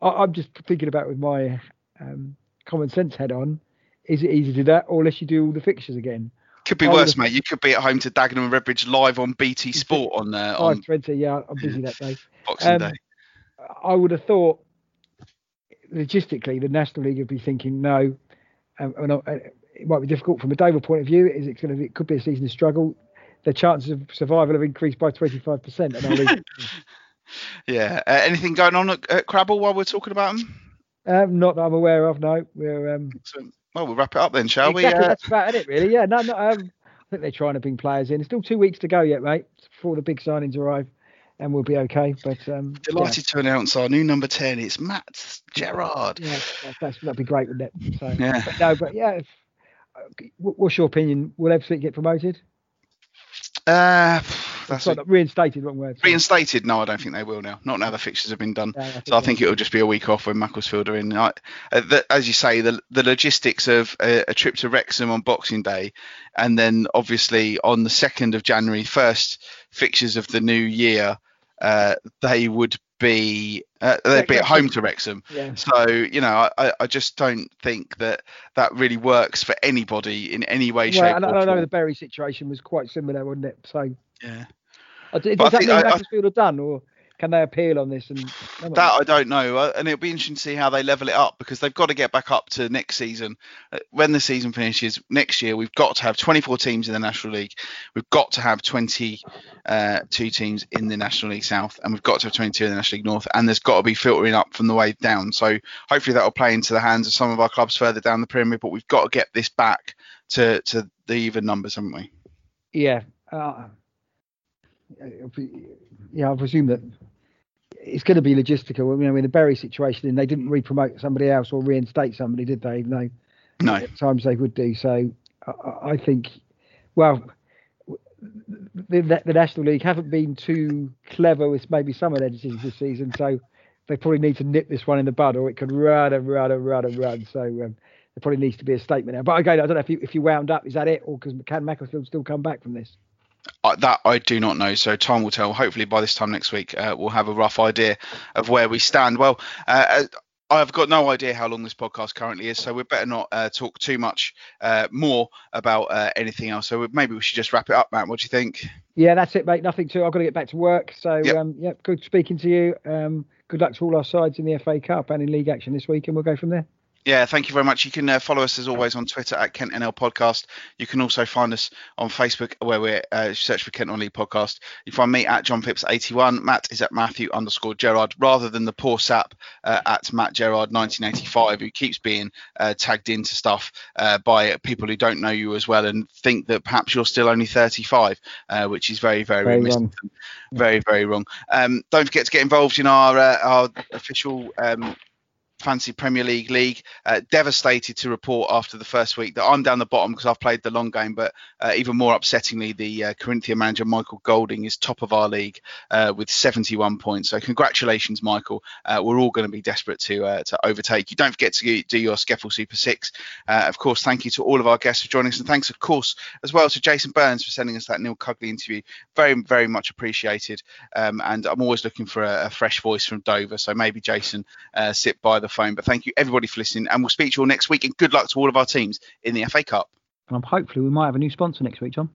I, I'm just thinking about with my um, common sense head on. Is it easy to do that, or unless you do all the fixtures again? Could be worse, mate. You could be at home to Dagenham and Redbridge live on BT Sport on uh, on Five twenty, yeah, I'm busy that day. Boxing Um, Day. I would have thought logistically the National League would be thinking no, um, and, uh, it might be difficult from a Dover point of view. Is it going to? It could be a season of struggle. The chances of survival have increased by twenty five percent, and our league. Yeah. Uh, anything going on at, at Crabble while we're talking about them? um, not that I'm aware of. No, we're um, Well, we'll wrap it up then, shall exactly we? Uh, that's about it, really. Yeah, no, no. Um, I think they're trying to bring players in. It's still two weeks to go yet, mate, before the big signings arrive, and we'll be okay. But um, yeah. delighted to announce our new number ten. It's Matt Gerard. Yeah, that- that's, that'd be great, wouldn't it? So, Yeah. But no, but yeah. If, uh, what's your opinion? Will Everton get promoted? Uh, that's Sorry, a- reinstated. Wrong word. reinstated. No, I don't think they will now. Not now the fixtures have been done. I so I think it'll just be a week off when Macclesfield are in. I, uh, the, as you say, the the logistics of a, a trip to Wrexham on Boxing Day, and then obviously on the second of January, first fixtures of the new year, uh, they would be uh, they'd be at home to Wrexham. Yeah. So you know, I, I just don't think that that really works for anybody in any way, shape, and I know the Bury situation was quite similar, wasn't it? So, Yeah. d- But I does that think mean I- I- are done, or can they appeal on this? And That I don't know, uh, and it'll be interesting to see how they level it up because they've got to get back up to next season. Uh, When the season finishes next year, we've got to have 24 teams in the National League. We've got to have 22 uh, two teams in the National League South, and we've got to have 22 in the National League North. And there's got to be filtering up from the way down. So hopefully that will play into the hands of some of our clubs further down the pyramid. But we've got to get this back to to the even numbers, haven't we? yeah, uh, yeah, I presume that it's going to be logistical. You know, in the Bury situation, and they didn't re-promote somebody else or reinstate somebody, did they? Though No. at times they would do. So I- I, think, well, the, the, the National League haven't been too clever with maybe some of their decisions this season. So they probably need to nip this one in the bud, or it could run and run and run and run. So um, there probably needs to be a statement now. But again, I don't know if you if you wound up, is that it, or because can Macclesfield still come back from this? Uh, that I do not know. So time will tell. Hopefully by this time next week, uh, we'll have a rough idea of where we stand. Well, uh, I've got no idea how long this podcast currently is, so we better not uh, talk too much uh, more about uh, anything else. So maybe we should just wrap it up, Matt. What do you think? Yeah, that's it, mate. Nothing to. I've got to get back to work. So Yep. um, yeah, good speaking to you. Um, good luck to all our sides in the FA Cup and in league action this week, and we'll go from there. Yeah, thank you very much. You can uh, follow us as always on Twitter at Kent NL Podcast. You can also find us on Facebook where we uh, search for Kent Non-League Podcast. You find me at John Pips 81. Matt is at Matthew underscore Gerard rather than the poor sap uh, at Matt Gerard 1985 who keeps being uh, tagged into stuff uh, by people who don't know you as well and think that perhaps you're still only 35, uh, which is very very, Very remiss wrong. Very very wrong. Um, don't forget to get involved in our uh, our official. Um, Fantasy Premier League league. Uh, devastated to report after the first week that I'm down the bottom because I've played the long game. But uh, even more upsettingly, the uh, Corinthian manager Michael Golding is top of our league uh, with 71 points. So congratulations, Michael. Uh, we're all going to be desperate to uh, to overtake you. Don't forget to do your SCEFL Super Six. Of course, thank you to all of our guests for joining us, and thanks, of course, as well to Jason Burns for sending us that Neil Cugley interview. Very, very much appreciated. Um, and I'm always looking for a, a fresh voice from Dover. So maybe Jason sit by the phone. But thank you everybody for listening, and we'll speak to you all next week. And good luck to all of our teams in the FA Cup. And um, hopefully we might have a new sponsor next week, John.